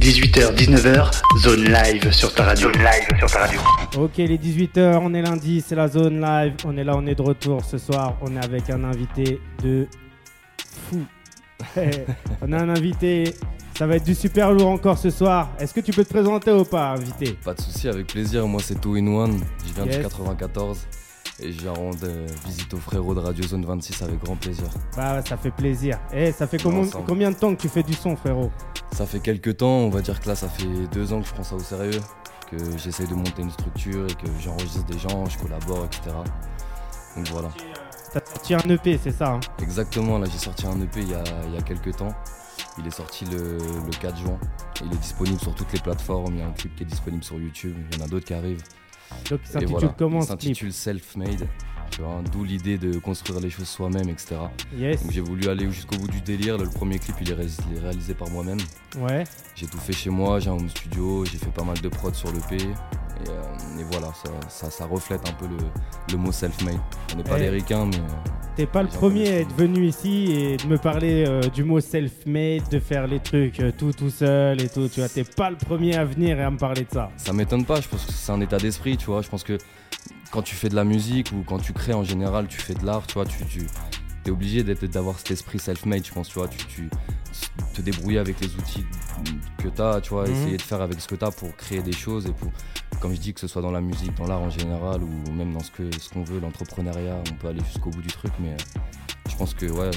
18h, 19h, zone live sur ta radio. Zone live sur ta radio. Ok, les 18h, on est lundi, c'est la zone live. On est là, on est de retour ce soir. On est avec un invité de fou. on a un invité, ça va être du super lourd encore ce soir. Est-ce que tu peux te présenter ou pas, invité? Pas de souci, avec plaisir. Moi, c'est Two in One. Je viens Yes. du 94 et je euh, visite aux frérots de Radio Zone 26 avec grand plaisir. Bah, ça fait plaisir. Eh, ça fait Ensemble. combien de temps que tu fais du son, frérot Ça fait quelques temps, on va dire que là, ça fait deux ans que je prends ça au sérieux, que j'essaye de monter une structure et que j'enregistre des gens, je collabore, etc. Donc voilà. T'as sorti un EP, c'est ça hein Exactement, là, j'ai sorti un EP il y a, il y a quelques temps. Il est sorti le, le 4 juin. Il est disponible sur toutes les plateformes. Il y a un clip qui est disponible sur YouTube. Il y en a d'autres qui arrivent. Donc, il s'intitule voilà. comment Il s'intitule Self-Made. Tu vois, d'où l'idée de construire les choses soi-même, etc. Yes. Donc j'ai voulu aller jusqu'au bout du délire. Le premier clip, il est, ré- il est réalisé par moi-même. Ouais. J'ai tout fait chez moi, j'ai un home studio, j'ai fait pas mal de prod sur le P. Et, euh, et voilà, ça, ça, ça reflète un peu le, le mot self-made. On n'est pas Eh. les ricains, mais euh, T'es pas le premier à être venu ici et de me parler euh, du mot self-made, de faire les trucs euh, tout tout seul et tout. Tu vois, t'es pas le premier à venir et à me parler de ça. ça m'étonne pas. Je pense que c'est un état d'esprit, tu vois. Je pense que quand tu fais de la musique ou quand tu crées en général, tu fais de l'art, tu vois, tu, tu es obligé d'être- d'avoir cet esprit self-made, je pense, tu vois. Tu, tu te débrouiller avec les outils que tu as, tu vois, Mhm. essayer de faire avec ce que tu as pour créer des choses et pour, comme je dis, que ce soit dans la musique, dans l'art en général ou même dans ce que ce qu'on veut, l'entrepreneuriat, on peut aller jusqu'au bout du truc, mais euh, je pense que ouais,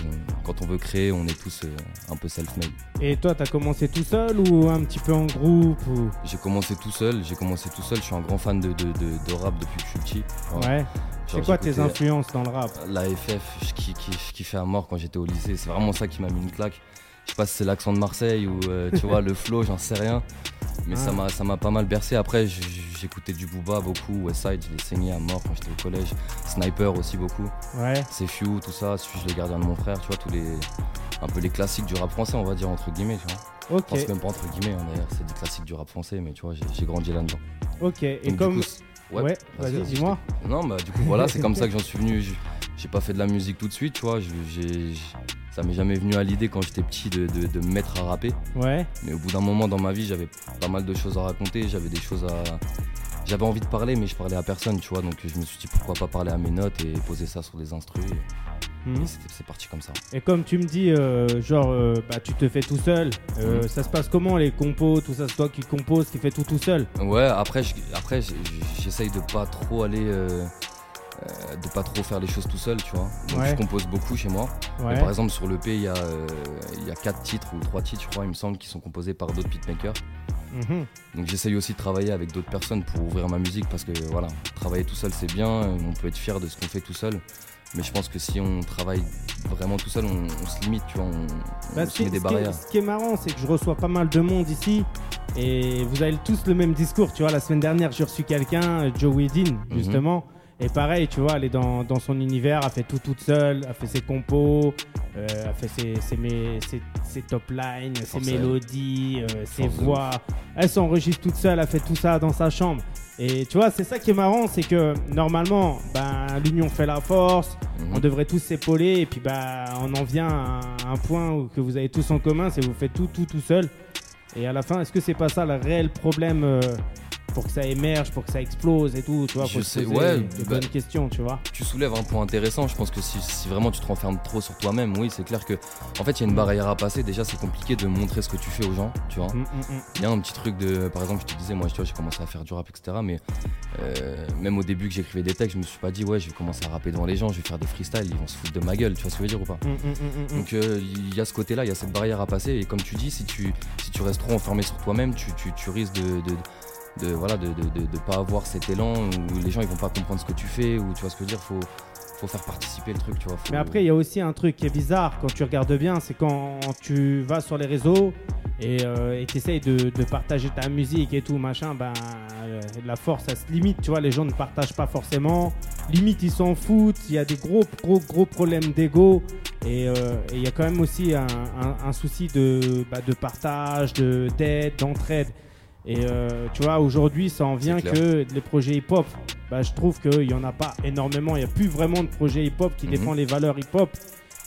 quand on veut créer, on est tous euh, un peu self-made. Et toi, t'as commencé tout seul ou un petit peu en groupe ou... J'ai commencé tout seul, j'ai commencé tout seul, je suis un grand fan de, de, de- de rap depuis que je suis petit. Ouais. C'est quoi tes influences dans le rap? La FF, je, ki- je kiffais à mort quand j'étais au lycée, c'est vraiment ça qui m'a mis une claque. Je sais pas si c'est l'accent de Marseille ou euh, tu vois le flow, j'en sais rien. Mais ça Ah. m'a ça m'a pas mal bercé. Après j'écoutais du Booba beaucoup, Westside, je l'ai saigné à mort quand j'étais au collège. Sniper aussi beaucoup. Ouais. C'est Few, tout ça, suis-je les gardiens de mon frère, tu vois, tous les. Un peu les classiques du rap français, on va dire entre guillemets, tu vois. Ok. Enfin, c'est même pas entre guillemets, hein, d'ailleurs, c'est des classiques du rap français, mais tu vois, j'ai grandi là-dedans. Ok. Et Donc, comme. coup, c'est- Ouais, vas-y, je dis-moi. Non, bah du coup, voilà, c'est comme ça que j'en suis venu. Je- J'ai pas fait de la musique tout de suite, tu vois. je- j'ai- ça m'est jamais venu à l'idée quand j'étais petit de, de- de me mettre à rapper. Ouais. Mais au bout d'un moment dans ma vie, j'avais pas mal de choses à raconter. J'avais des choses à. J'avais envie de parler, mais je parlais à personne, tu vois. Donc je me suis dit pourquoi pas parler à mes notes et poser ça sur des instrus. C'était- c'est parti comme ça. Et comme tu me dis, euh, genre, euh, bah, tu te fais tout seul. euh, Mhm. Ça se passe comment les compos, tout ça? C'est toi qui composes, qui fais tout tout seul? Ouais, après, je- après j- j'essaye de pas trop aller. Euh, euh, de pas trop faire les choses tout seul, tu vois. Donc Ouais. je compose beaucoup chez moi. Ouais. Par exemple, sur l'EP, il y, a, euh, il y a 4 titres ou 3 titres, je crois, il me semble, qui sont composés par d'autres beatmakers. Mhm. Donc j'essaye aussi de travailler avec d'autres personnes pour ouvrir ma musique parce que voilà, travailler tout seul c'est bien, on peut être fier de ce qu'on fait tout seul. Mais je pense que si on travaille vraiment tout seul, on, on se limite, tu vois, on, Bah, se met des barrières. ce qui est marrant, c'est que je reçois pas mal de monde ici et vous avez tous le même discours. Tu vois, la semaine dernière, j'ai reçu quelqu'un, euh, Joe Wedin, Mhm. justement. Et pareil, tu vois, elle est dans, dans son univers, a fait tout toute seule, a fait ses compos, euh, a fait ses, ses, ses- ses top lines, ses elle. mélodies, euh, ses voix. Elle s'enregistre toute seule, elle fait tout ça dans sa chambre. Et tu vois, c'est ça qui est marrant, c'est que normalement, ben, l'union fait la force, Mhm. on devrait tous s'épauler et puis bah on en vient à un point où- que vous avez tous en commun, c'est que vous faites tout tout tout seul. Et à la fin, est-ce que c'est pas ça le réel problème euh, pour que ça émerge, pour que ça explose et tout, tu vois, Je sais, ouais, des bah- bonnes questions, tu vois. Tu soulèves un point intéressant. Je pense que si, si vraiment tu te renfermes trop sur toi-même, oui, c'est clair que en fait il y a une barrière à passer. Déjà, c'est compliqué de montrer ce que tu fais aux gens, tu vois. Mm, mm, mm. Il y a un petit truc de, par exemple, je te disais, moi, tu vois, j'ai commencé à faire du rap, etc. Mais euh, même au début que j'écrivais des textes, je me suis pas dit, ouais, je vais commencer à rapper devant les gens, je vais faire des freestyles, ils vont se foutre de ma gueule, tu vois ce que je veux dire ou pas? Donc euh, il y a ce côté-là, il y a cette barrière à passer. Et comme tu dis, si tu, si tu restes trop enfermé sur toi-même, tu, tu, tu risques de, de, de, voilà, de, de, de- de pas avoir cet élan où les gens ils vont pas comprendre ce que tu fais ou tu vois ce que je veux dire. Faut, faut faire participer le truc, tu vois. Mais après, il y a aussi un truc qui est bizarre quand tu regardes bien, c'est quand tu vas sur les réseaux et tu essayes de, de partager ta musique et tout, machin, ben, euh, la force, ça se limite, tu vois, les gens ne partagent pas forcément. Limite, ils s'en foutent, il y a des gros, gros, gros problèmes d'ego. Et euh, il y a quand même aussi un souci de, bah, de partage, de- d'aide, d'entraide. Et euh, tu vois, aujourd'hui, ça en vient que les projets hip-hop, bah, je trouve qu'il n'y en a pas énormément. Il n'y a plus vraiment de projets hip-hop qui Mhm. défendent les valeurs hip-hop.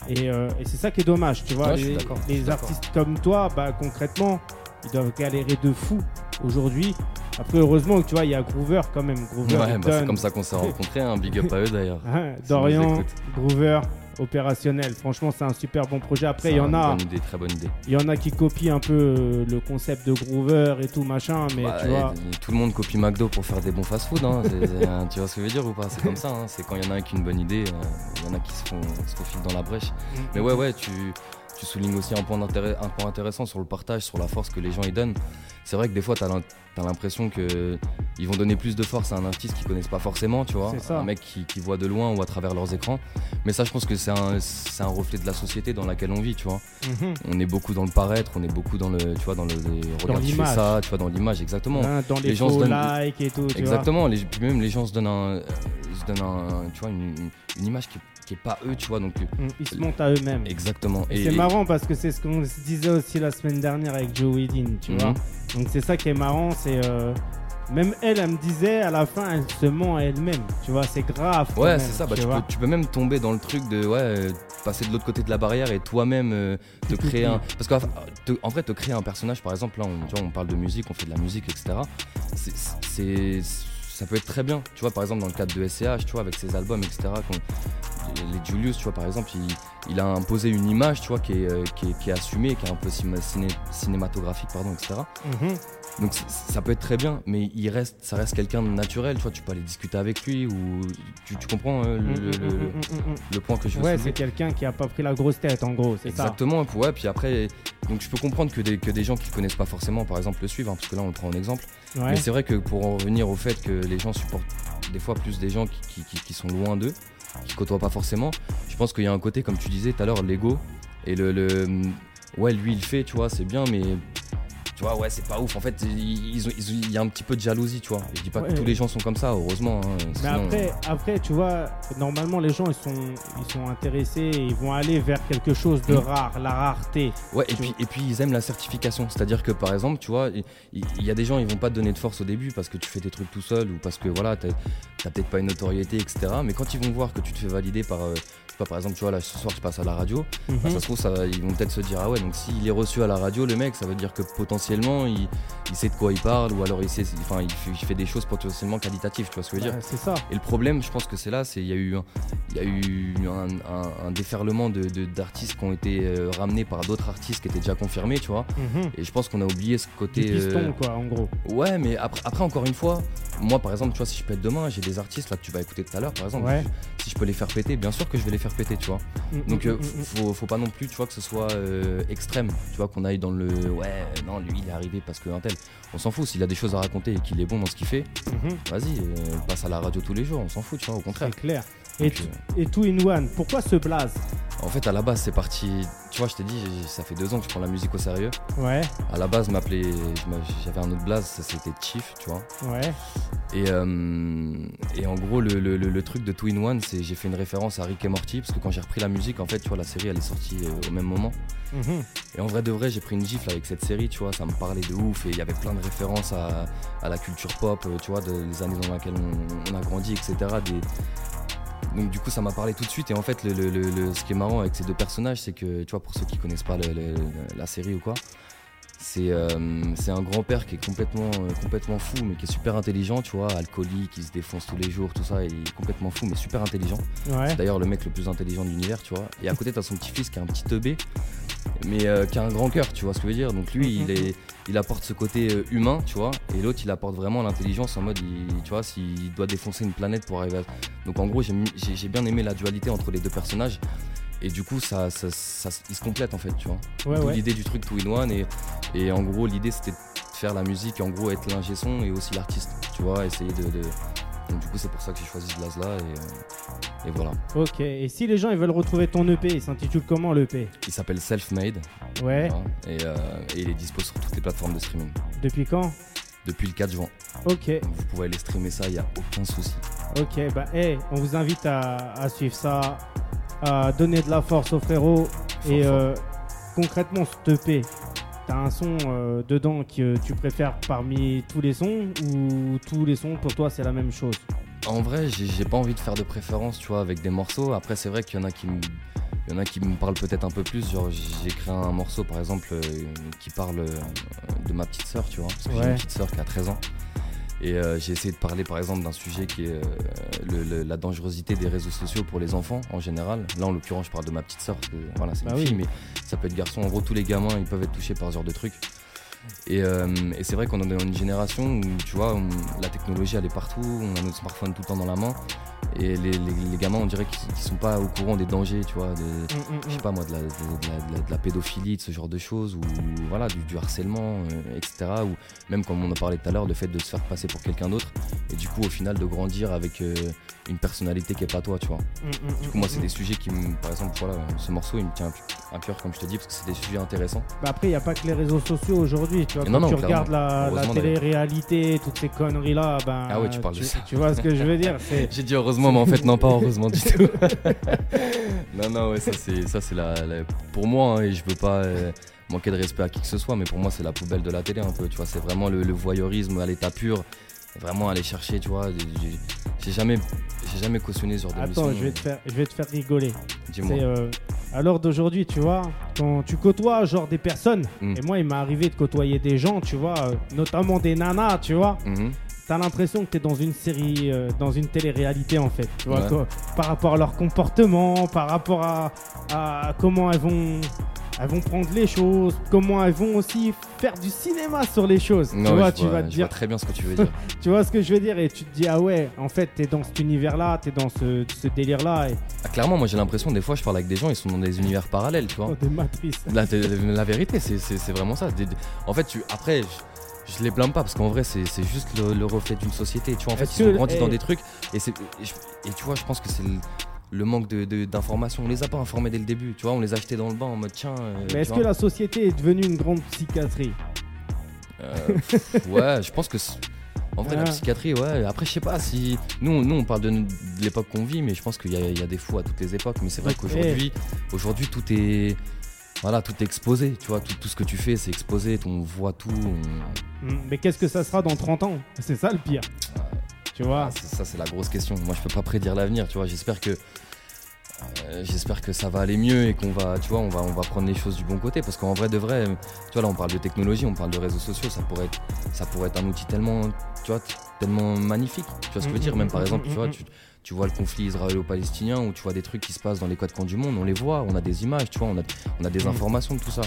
Et, euh, et c'est ça qui est dommage, tu vois. Ouais, les artistes comme toi, bah, concrètement, ils doivent galérer de fou aujourd'hui. Après, heureusement que tu vois, il y a Groover quand même. Groover, Ouais, bah, c'est comme ça qu'on s'est rencontrés, un big up à eux d'ailleurs. Hein, Dorian. Groover, opérationnel. Franchement, c'est un super bon projet. Après, il y en a, Bonne idée, très bonne idée. il y en a qui copient un peu euh, le concept de Groover et tout machin, mais Bah, tu vois. tout le monde copie McDo pour faire des bons fast-food. hein. Un- tu vois ce que je veux dire ou pas? C'est comme ça. hein. C'est quand il y en a un qui a une bonne idée, euh, il y en a qui se, font, se faufilent dans la brèche. Mais ouais, ouais, tu, tu soulignes aussi un point, d'intérêt- un point intéressant sur le partage, sur la force que les gens y donnent. C'est vrai que des fois, tu as l'impression qu'ils vont donner plus de force à un artiste qu'ils connaissent pas forcément, tu vois. C'est ça. Un mec qui, qui voit de loin ou à travers leurs écrans. Mais ça, je pense que c'est un, c'est un reflet de la société dans laquelle on vit, tu vois. Mhm. On est beaucoup dans le paraître, on est beaucoup dans le, tu vois, dans le, regarde, tu fais ça, tu vois, dans l'image, exactement. Hein, dans les, les gens se donnent- likes et tout. tu vois. Exactement, les, puis même les gens se donnent un, se donnent un- tu vois, une, une- une image qui, qui est pas eux, tu vois, donc Mm, Ils se montent à eux-mêmes. exactement. Et c'est marrant parce que c'est ce qu'on se disait aussi la semaine dernière avec Joe Weedin, tu Mhm. vois. Donc c'est ça qui est marrant, c'est euh, même elle, elle me disait à la fin, elle se ment à elle-même, tu vois, c'est grave. Ouais, c'est ça. Bah, tu peux, tu peux même tomber dans le truc de ouais, euh, passer de l'autre côté de la barrière et toi-même euh, te créer un. Parce qu'en vrai, te créer un personnage, par exemple, là, on, tu vois, on parle de musique, on fait de la musique, etc. C'est ça peut être très bien. Tu vois, par exemple, dans le cadre de SCH, tu avec ses albums, etc. les Julius, tu vois, par exemple, il, a imposé une image, tu vois, qui est, euh, assumée, qui est un peu ciné- ciné- cinématographique, pardon, etc. Donc ça peut être très bien, mais il reste, ça reste quelqu'un de naturel, tu vois, tu peux aller discuter avec lui ou tu, tu comprends euh, le, Mm, le- mm, le- mm, mm, le point que je Ouais, c'est quelqu'un qui a pas pris la grosse tête, en gros, c'est ça. Exactement, ouais, puis après, donc je peux comprendre que des, que des gens qui ne connaissent pas forcément, par exemple, le suivent, hein, parce que là on le prend en exemple. Ouais. Mais c'est vrai que pour en revenir au fait que les gens supportent des fois plus des gens qui, qui- qui- qui sont loin d'eux, qui côtoient pas forcément, je pense qu'il y a un côté, comme tu disais tout à l'heure, l'ego, et le, le- Ouais, lui il fait, tu vois, c'est bien, mais. Tu vois, ouais, c'est pas ouf. En fait, il y a un petit peu de jalousie, tu vois. Je dis pas Ouais. que tous les gens sont comme ça, heureusement. hein, Mais sinon- après, après, tu vois, normalement, les gens, ils sont, ils sont intéressés, ils vont aller vers quelque chose de Mm. rare, la rareté. Ouais, et puis, et puis ils aiment la certification. C'est-à-dire que par exemple, tu vois, il y, a des gens, ils vont pas te donner de force au début parce que tu fais tes trucs tout seul ou parce que voilà, t'as peut-être pas une notoriété, etc. Mais quand ils vont voir que tu te fais valider par, euh, pas, par exemple, tu vois, là ce soir je passe à la radio, bah, Mhm. ça se trouve, ça, ils vont peut-être se dire, ah ouais, donc s'il est reçu à la radio, le mec, ça veut dire que potentiellement il, il sait de quoi il parle ou alors il, sait, enfin, il, fait, il fait des choses potentiellement qualitatives, tu vois ce que je veux dire. Ouais, c'est ça. Et le problème, je pense que c'est là, c'est il y a eu y a eu un, un- un déferlement de- de- d'artistes qui ont été euh, ramenés par d'autres artistes qui étaient déjà confirmés, tu vois. Mhm. Et je pense qu'on a oublié ce côté. piston, euh, quoi, en gros. Ouais, mais après, après, encore une fois, moi par exemple, tu vois, si je pète demain, j'ai des artistes là que tu vas écouter tout à l'heure, par exemple. Ouais. Si je peux les faire péter, bien sûr que je vais les faire péter, tu vois. Mm, Donc mm, euh, mm, faut, faut pas non plus, tu vois, que ce soit euh, extrême, tu vois, qu'on aille dans le ouais, non, lui il est arrivé parce que un tel. On s'en fout, s'il a des choses à raconter et qu'il est bon dans ce qu'il fait, Mhm. vas-y, euh, passe à la radio tous les jours, on s'en fout, tu vois, au contraire. C'est clair. Et, Donc, et Two in One, pourquoi ce blaze? En fait, à la base, c'est parti. Tu vois, je t'ai dit, ça fait deux ans que je prends la musique au sérieux. Ouais, À la base, m'appelait, j'avais un autre blaze, ça, c'était Chief, tu vois. ouais. Et, euh, et en gros, le, le- le- le truc de Two in One, c'est j'ai fait une référence à Rick et Morty, parce que quand j'ai repris la musique, en fait, tu vois, la série, elle est sortie euh, au même moment. Mhm. Et en vrai de vrai, j'ai pris une gifle avec cette série, tu vois, ça me parlait de ouf, et il y avait plein de références à, à la culture pop, euh, tu vois, de- des années dans lesquelles on, on a grandi, etc. Des... Donc du coup, ça m'a parlé tout de suite, et en fait, le, le- le- ce qui est marrant avec ces deux personnages, c'est que, tu vois, pour ceux qui connaissent pas la série ou quoi, c'est euh, c'est un grand-père qui est complètement, euh, complètement fou, mais qui est super intelligent, tu vois, alcoolique, qui se défonce tous les jours, tout ça, il est complètement fou, mais super intelligent. Ouais. C'est d'ailleurs le mec le plus intelligent de l'univers, tu vois. Et à côté, t'as son petit-fils qui est un petit teubé, mais euh, qui a un grand cœur, tu vois ce que je veux dire. Donc lui, il, est, il apporte ce côté euh, humain, tu vois, et l'autre, il apporte vraiment l'intelligence en mode, il- tu vois, s'il doit défoncer une planète pour arriver à... Donc en gros, j'ai bien aimé la dualité entre les deux personnages. Et du coup, ça, ça, ça- ils se complètent en fait, tu vois. Ouais, ouais. l'idée du truc Two in One. Et, et en gros, l'idée c'était de faire la musique, en gros, être l'ingé son et aussi l'artiste, tu vois, essayer de. de- Donc du coup, c'est pour ça que j'ai choisi ce blaze là. Et, euh, et voilà. Ok, et si les gens ils veulent retrouver ton EP, il s'intitule comment l'EP Il s'appelle Self-Made. Ouais, voilà, et, euh, et il est dispo sur toutes les plateformes de streaming. depuis quand? Depuis le 4 juin. Ok, Donc vous pouvez aller streamer ça, il n'y a aucun souci. ok, bah hey, on vous invite à, à suivre ça, à donner de la force aux frérots. Et euh, concrètement, ce EP, t'as un son euh, dedans que tu préfères parmi tous les sons ou tous les sons pour toi c'est la même chose? En vrai, j'ai pas envie de faire de préférence, tu vois, avec des morceaux. Après, c'est vrai qu'il y en a qui me, Il y en a qui me parlent peut-être un peu plus. Genre, j'ai créé un morceau, par exemple, euh, qui parle euh, de ma petite sœur, tu vois. Parce que j'ai une petite sœur qui a 13 ans. Et euh, j'ai essayé de parler, par exemple, d'un sujet qui est euh, le- le- la dangerosité des réseaux sociaux pour les enfants en général. Là, en l'occurrence, je parle de ma petite sœur. parce que, Voilà, c'est Bah une oui. fille, mais ça peut être garçon. En gros, tous les gamins, ils peuvent être touchés par ce genre de trucs. Et, euh, et c'est vrai qu'on est dans une génération où, tu vois, on- la technologie, elle est partout. On a notre smartphone tout le temps dans la main. Et les, les- les gamins, on dirait qu'ils qu'ils sont pas au courant des dangers, tu vois. de- Mm, je sais pas moi, de la, de, de la- de la pédophilie, de ce genre de choses, ou voilà, du, du harcèlement, euh, etc. Ou même comme on en parlait tout à l'heure, le fait de se faire passer pour quelqu'un d'autre, et du coup au final de grandir avec euh, une personnalité qui est pas toi, tu vois. mm, Du coup moi c'est des sujets qui me, par exemple voilà, ce morceau il me tient à cœur comme je te dis, parce que c'est des sujets intéressants. Bah après, il n'y a pas que les réseaux sociaux aujourd'hui. Tu vois, Et quand non, tu non, regardes la, télé-réalité, toutes ces conneries-là, ben, Ah ouais, tu parles de ça. Tu vois ce que je veux dire. J'ai dit heureusement, mais en fait non pas heureusement du tout. non non ouais ça c'est ça c'est la, la- pour moi hein, et je veux pas euh, manquer de respect à qui que ce soit, mais pour moi c'est la poubelle de la télé un peu, tu vois. C'est vraiment le, le voyeurisme à l'état pur, vraiment aller chercher, tu vois. J'ai- jamais j'ai jamais cautionné ce genre d'émission. Attends, je vais, te faire, je vais te faire rigoler. Dis-moi. Euh, à l'heure d'aujourd'hui, tu vois, quand tu côtoies genre des personnes, Mm. et moi il m'est arrivé de côtoyer des gens, tu vois, euh, notamment des nanas, tu vois, Mhm. t'as l'impression que t'es dans une série, euh, dans une télé-réalité en fait, tu vois, Ouais. quoi, par rapport à leur comportement, par rapport à, à comment elles vont, elles vont prendre les choses, comment elles vont aussi faire du cinéma sur les choses, Non, tu vois, tu vas te je dire, vois très bien ce que tu veux dire. tu vois ce que je veux dire, et tu te dis ah ouais, en fait t'es dans cet univers-là, t'es dans ce, ce délire-là, et Ah, clairement, moi j'ai l'impression des fois je parle avec des gens, ils sont dans des univers parallèles, tu vois. dans des matrices. La, la vérité, c'est- vraiment ça. En fait, tu, après, je, je les blâme pas parce qu'en vrai, c'est juste le, le reflet d'une société. Tu vois, en fait, ils ont grandi eh. dans des trucs et, c'est- et, je- et tu vois, je pense que c'est le, manque d'informations. De, d'informations. on les a pas informés dès le début. Tu vois, on les a achetés dans le bain en mode tiens. euh, Mais est-ce que la société est devenue une grande psychiatrie Euh, ouais, je pense que. En vrai, la Ah. psychiatrie, ouais. Après, je sais pas si. Nous, nous on parle de, de l'époque qu'on vit, mais je pense qu'il y, a- il y a des fous à toutes les époques. Mais c'est vrai qu'aujourd'hui, aujourd'hui, tout est. Voilà, tout est exposé. Tu vois, tout, tout ce que tu fais, c'est exposé. On voit tout. on- Hmm, Mais qu'est-ce que ça sera dans 30 ans? C'est ça le pire. Tu vois Ah, ça, c'est la grosse question. Moi, je peux pas prédire l'avenir. Tu vois, j'espère que. euh, J'espère que ça va aller mieux et qu'on va, tu vois, on va, on va prendre les choses du bon côté parce qu'en vrai de vrai, tu vois là on parle de technologie, on parle de réseaux sociaux, ça pourrait être, ça pourrait être un outil tellement, tu vois, tellement magnifique. Tu vois ce que je veux dire? Même par exemple, tu vois, tu, tu vois le conflit israélo-palestinien où tu vois des trucs qui se passent dans les quatre coins du monde, on les voit, on a des images, tu vois, on a, on a des Mm. informations de tout ça.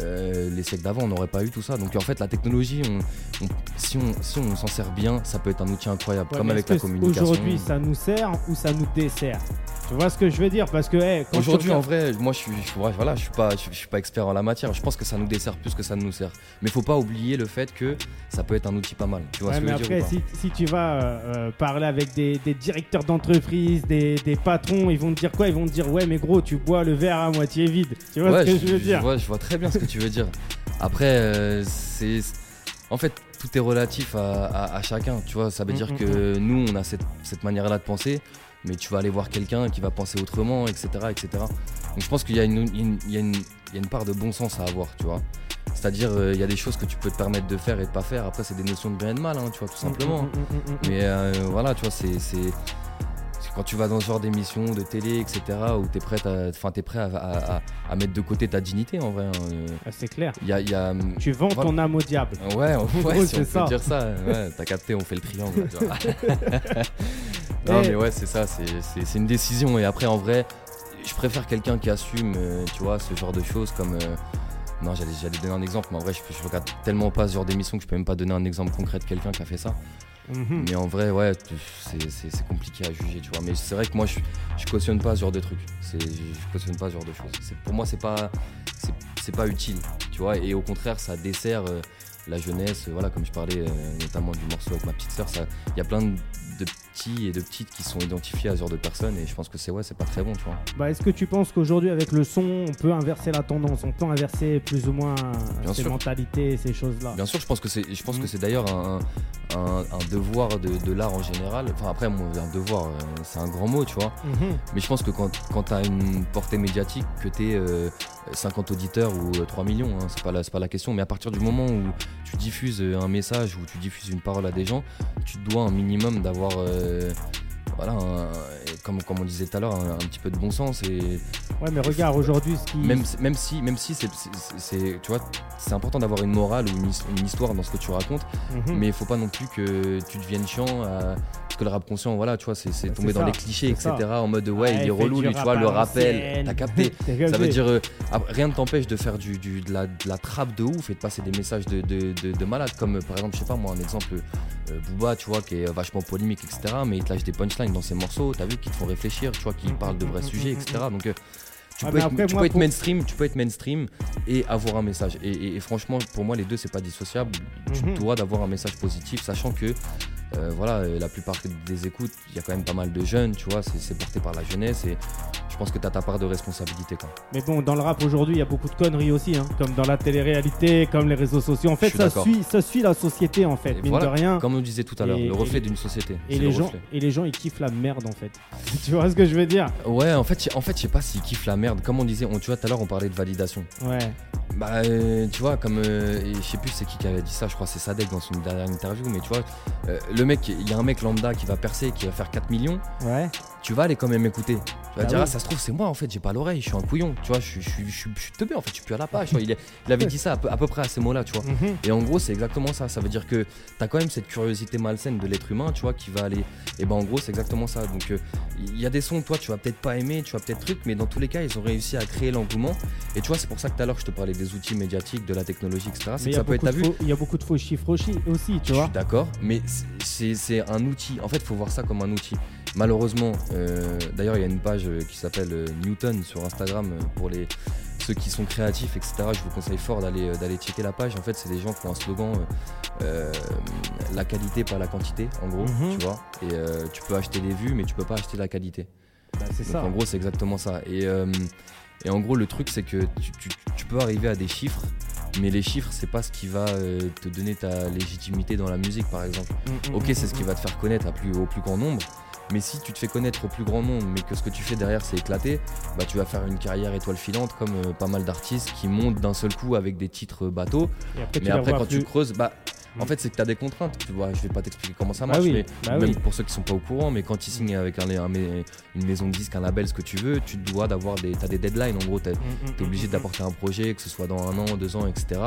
Euh, les siècles d'avant, on n'aurait pas eu tout ça. Donc en fait, la technologie, on- on- si on, si on s'en sert bien, ça peut être un outil incroyable, Ouais, comme avec la communication. Aujourd'hui, ça nous sert ou ça nous dessert? Tu vois ce que je veux dire? Parce que hey, Aujourd'hui, en vrai, moi, je suis, je, voilà, je suis pas, je, je suis pas expert en la matière. Je pense que ça nous dessert plus que ça ne nous sert. Mais faut pas oublier le fait que ça peut être un outil pas mal. Tu vois Ouais, ce que mais je veux dire après, si, si tu vas euh, euh, parler avec des, des directeurs d'entreprise, des, des patrons, ils vont te dire quoi? Ils vont te dire Ouais, mais gros, tu bois le verre à moitié vide. Tu vois Ouais, ce que je veux dire? vois, je vois très bien ce que tu veux dire. Après, euh, c'est, en fait, tout est relatif à, à- à chacun. Tu vois, ça veut Mm, dire mm, que nous, on a cette, cette manière-là de penser, mais tu vas aller voir quelqu'un qui va penser autrement, etc., etc. Donc, je pense qu'il y a une, une- il y a une, il y a une part de bon sens à avoir, tu vois. C'est-à-dire, euh, il y a des choses que tu peux te permettre de faire et de pas faire. Après, c'est des notions de bien et de mal, hein, tu vois, tout simplement. Mm, mm, mm, mm, mm. Mais euh, voilà, tu vois, c'est. Quand tu vas dans ce genre d'émission, de télé, etc., où t'es prêt, à, prêt à, à- à- à mettre de côté ta dignité en vrai. hein. Euh, Ah, c'est clair. Il y a. il y a, Tu vends Voilà. ton âme au diable. Ouais, ouais, si c'est on ça. peut dire ça. Ouais, t'as capté, on fait le triangle. tu vois. non, mais ouais, c'est ça, c'est- une décision. Et après, en vrai, je préfère quelqu'un qui assume, euh, tu vois, ce genre de choses comme. euh, non, j'allais j'allais donner un exemple, mais en vrai, je, je regarde tellement pas ce genre d'émission que je peux même pas donner un exemple concret de quelqu'un qui a fait ça. Mhm. Mais en vrai, ouais, c'est- compliqué à juger, tu vois. Mais c'est vrai que moi, je, je cautionne pas ce genre de trucs. Je, je cautionne pas ce genre de choses. Pour moi, c'est pas, c'est- pas utile, tu vois. Et au contraire, ça dessert euh, la jeunesse. Voilà, comme je parlais euh, notamment du morceau avec ma petite sœur, il y a plein de, de petits et de petites qui sont identifiés à ce genre de personnes. Et je pense que c'est ouais, c'est pas très bon, tu vois. Bah, Est-ce que tu penses qu'aujourd'hui, avec le son, on peut inverser la tendance On peut inverser plus ou moins Bien ces sûr. mentalités, ces choses-là? Bien sûr, je pense que c'est, je pense que c'est d'ailleurs un, un- un devoir de, de l'art en général. Enfin après, un devoir, euh, c'est un grand mot, tu vois. Mhm. Mais je pense que quand, quand tu as une portée médiatique, que tu es 50 auditeurs ou euh, 3 millions, hein, c'est pas, la- c'est pas la question, mais à partir du moment où tu diffuses un message, ou tu diffuses une parole à des gens, tu dois un minimum d'avoir euh, voilà, un- comme, comme on disait tout à l'heure, un, un petit peu de bon sens et Ouais, mais regarde aujourd'hui ce qui. même, même si, même si c'est, c'est- tu vois, c'est important d'avoir une morale ou une, his- une histoire dans ce que tu racontes, Mhm. mais il faut pas non plus que tu deviennes chiant. à- parce que le rap conscient, voilà, tu vois, c'est, c'est dans ça, les clichés, etc. ça. En mode ouais, il est relou, lui, tu vois, le rappel, t'as capté. Ça veut dire, euh, ah, rien ne t'empêche de faire du, du- de, la, de la trappe de ouf et de passer des messages de, de, de, de malade. Comme euh, par exemple, je sais pas moi, un exemple, euh, Booba, tu vois, qui est vachement polémique, etc. Mais il te lâche des punchlines dans ses morceaux, t'as vu, qui te font réfléchir, tu vois, qui parlent de vrais sujets, etc. Donc, euh, tu Ah, peux, être, après, tu moi, peux être pour- mainstream, tu peux être mainstream et avoir un message. Et, et- et franchement, pour moi, les deux, c'est pas dissociable. Tu Mhm. dois d'avoir un message positif, sachant que euh, voilà, la plupart des écoutes, il y a quand même pas mal de jeunes, tu vois, c'est porté par la jeunesse et je pense que tu as ta part de responsabilité. Mais bon, dans le rap aujourd'hui, il y a beaucoup de conneries aussi, hein, comme dans la télé-réalité, comme les réseaux sociaux. En fait, ça suit, ça suit la société, en fait, Et mine voilà, de rien. Comme on disait tout à l'heure, le reflet et- d'une société. Et les, le gens, reflet. et les gens, ils kiffent la merde, en fait. tu vois ce que je veux dire? Ouais, en fait, je- en fait, je sais pas s'ils kiffent la merde. Comme on disait, on, tu vois, tout à l'heure, on parlait de validation. Ouais. Bah, euh, tu vois, comme. euh, je sais plus c'est qui qui avait dit ça, je crois c'est Sadek dans son dernière interview, mais tu vois, le mec, il y a un mec lambda qui va percer, qui va faire 4 millions, Ouais. Tu vas aller quand même écouter. Tu vas Bah dire, oui. ah, ça se trouve, c'est moi en fait, j'ai pas l'oreille, je suis un couillon, tu vois, je je je je suis teubé en fait, je suis plus à la page. Il, avait dit ça à peu, à peu près à ces mots-là, tu vois. Mhm. Et en gros, c'est exactement ça. Ça veut dire que tu as quand même cette curiosité malsaine de l'être humain, tu vois, qui va aller. Et ben en gros, c'est exactement ça. Donc euh, il y a des sons, toi, tu vas peut-être pas aimer, tu vas peut-être truc, mais dans tous les cas, ils ont réussi à créer l'engouement. Et tu vois, c'est pour ça que tout à l'heure, je te parlais des outils médiatiques, de la technologie, etc. C'est ça peut être, beaucoup t'as de vu faux- il y a beaucoup de faux chiffres aussi, tu je vois. suis d'accord, mais c'est c'est un outil. En fait, il faut voir ça comme un outil. Malheureusement, euh, d'ailleurs, il y a une page euh, qui s'appelle euh, Newton sur Instagram pour les ceux qui sont créatifs, etc. Je vous conseille fort d'aller d'aller checker la page. En fait, c'est des gens qui ont un slogan euh, la qualité, pas la quantité, en gros, Mhm. tu vois. Et euh, tu peux acheter des vues, mais tu peux pas acheter la qualité. Bah, c'est Donc, ça. en gros, c'est exactement ça. Et, et en gros, le truc, c'est que tu, tu- tu peux arriver à des chiffres, mais les chiffres, c'est pas ce qui va euh, te donner ta légitimité dans la musique, par exemple. Mm, mm, Ok, mm, c'est ce qui va te faire connaître à plus, au plus grand nombre. Mais si tu te fais connaître au plus grand nombre, mais que ce que tu fais derrière c'est éclaté, bah tu vas faire une carrière étoile filante comme euh, pas mal d'artistes qui montent d'un seul coup avec des titres euh, bateaux. Après, Mais après quand tu creuses, bah en fait c'est que tu as des contraintes. Tu vois, je vais pas t'expliquer comment ça Bah marche, oui, mais bah même oui. pour ceux qui sont pas au courant, mais quand ils signent avec un, un- une maison de disques, un label, ce que tu veux, tu te dois d'avoir des, t'as des deadlines. En gros, tu Mm, es obligé d'apporter un projet, que ce soit dans un an, deux ans, etc.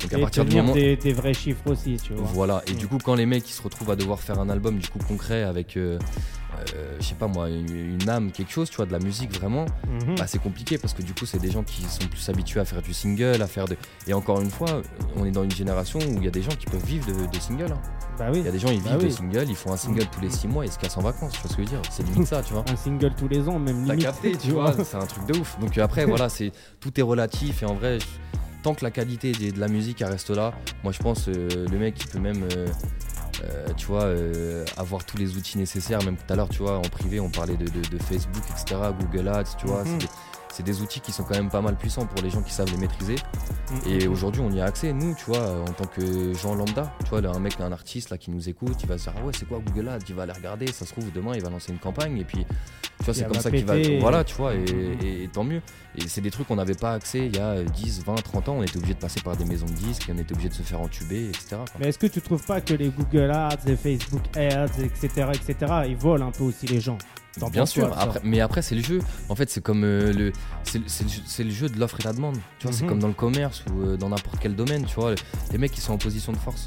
Donc à partir du moment des, des vrais chiffres aussi, tu vois. voilà, et Mm. du coup, quand les mecs ils se retrouvent à devoir faire un album du coup concret avec, euh, euh, je sais pas moi, une, âme, quelque chose, tu vois, de la musique vraiment, Mhm. bah, c'est compliqué parce que du coup, c'est des gens qui sont plus habitués à faire du single, à faire de. Et encore une fois, on est dans une génération où il y a des gens qui peuvent vivre de, de single. hein. Bah oui. Il y a des gens ils Bah vivent de oui. single, ils font un single tous les six mois et ils se cassent en vacances, tu vois ce que je veux dire C'est limite ça, tu vois. Un single tous les ans, même T'as limite. capté, tu vois, c'est un truc de ouf. Donc euh, après, voilà, c'est tout est relatif et en vrai, je- tant que la qualité de, de la musique elle reste là, moi je pense euh, le mec il peut même, euh, euh, tu vois, euh, avoir tous les outils nécessaires. Même tout à l'heure, tu vois, en privé, on parlait de, de- de Facebook, etc., Google Ads, tu vois. Mhm. c'est des- outils qui sont quand même pas mal puissants pour les gens qui savent les maîtriser. Mm, Et aujourd'hui, on y a accès, nous, tu vois, en tant que gens lambda. Tu vois, là, un mec, un artiste là, qui nous écoute, il va se dire Ah ouais, c'est quoi Google Ads? Il va aller regarder, ça se trouve, demain, il va lancer une campagne. Et puis, vois, c'est comme ça qu'il va. Voilà, tu vois, et, Mhm. et- et tant mieux. Et c'est des trucs qu'on n'avait pas accès il y a 10, 20, 30 ans. On était obligé de passer par des maisons de disques, on était obligé de se faire entuber, etc. quoi. Mais est-ce que tu trouves pas que les Google Ads, les Facebook Ads, etc., etc., ils volent un peu aussi les gens? Bien sûr, quoi, ça après, mais après c'est le jeu. En fait, c'est comme euh, le, c'est le- c'est jeu- c'est le jeu de l'offre et la demande. Tu vois, c'est Mhm. comme dans le commerce ou euh, dans n'importe quel domaine. Tu vois, les mecs qui sont en position de force.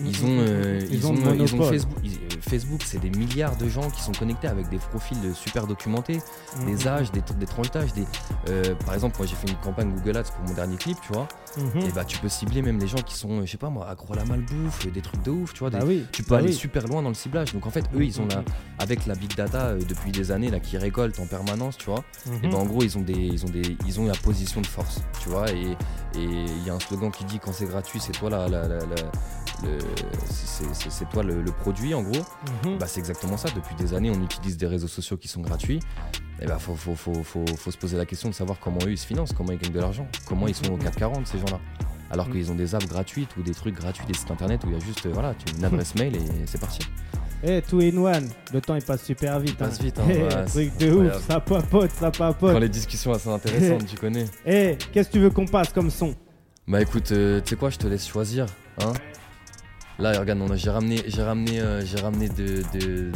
Ils Mm, ont, mm, euh, mm, ils, ont, le ils ont. Facebook. ils- euh, Facebook, c'est des milliards de gens qui sont connectés avec des profils super documentés, Mm, des mm, âges, des, des tranches d'âge. Des, euh, par exemple, moi j'ai fait une campagne Google Ads pour mon dernier clip, tu vois. Mhm. Et bah tu peux cibler même les gens qui sont, euh, je sais pas moi, accro à la malbouffe, euh, des trucs de ouf, tu vois. des- Bah oui. tu peux bah aller oui. super loin dans le ciblage. Donc en fait, eux, ils ont la, avec la big data euh, depuis des années là, qui récoltent en permanence, tu vois. Mhm. Et ben en gros, ils ont des, ils ont des, ils ont la position de force, tu vois. Et il y a un slogan qui dit quand c'est gratuit, c'est toi la, la- la- la- le, c'est- toi le, le produit en gros. Mhm. Bah c'est exactement ça. Depuis des années, on utilise des réseaux sociaux qui sont gratuits. Et bah faut, faut, faut, faut, faut se poser la question de savoir comment eux ils se financent, comment ils gagnent de l'argent, comment ils sont au 440 ces gens-là. Alors qu'ils ont des apps gratuites ou des trucs gratuits, des sites internet où il y a juste euh, voilà, une adresse mail et c'est parti. Eh, two in one, le temps il passe super vite. Il passe hein. vite, hein, Eh, ouais, truc de incroyable. ouf, ça papote, ça Quand papote. les discussions sont intéressantes, tu connais. Eh, qu'est-ce que tu veux qu'on passe comme son? Bah écoute, euh, tu sais quoi, je te laisse choisir, hein. Là, regarde, j'ai ramené, j'ai ramené, euh, j'ai ramené de, de,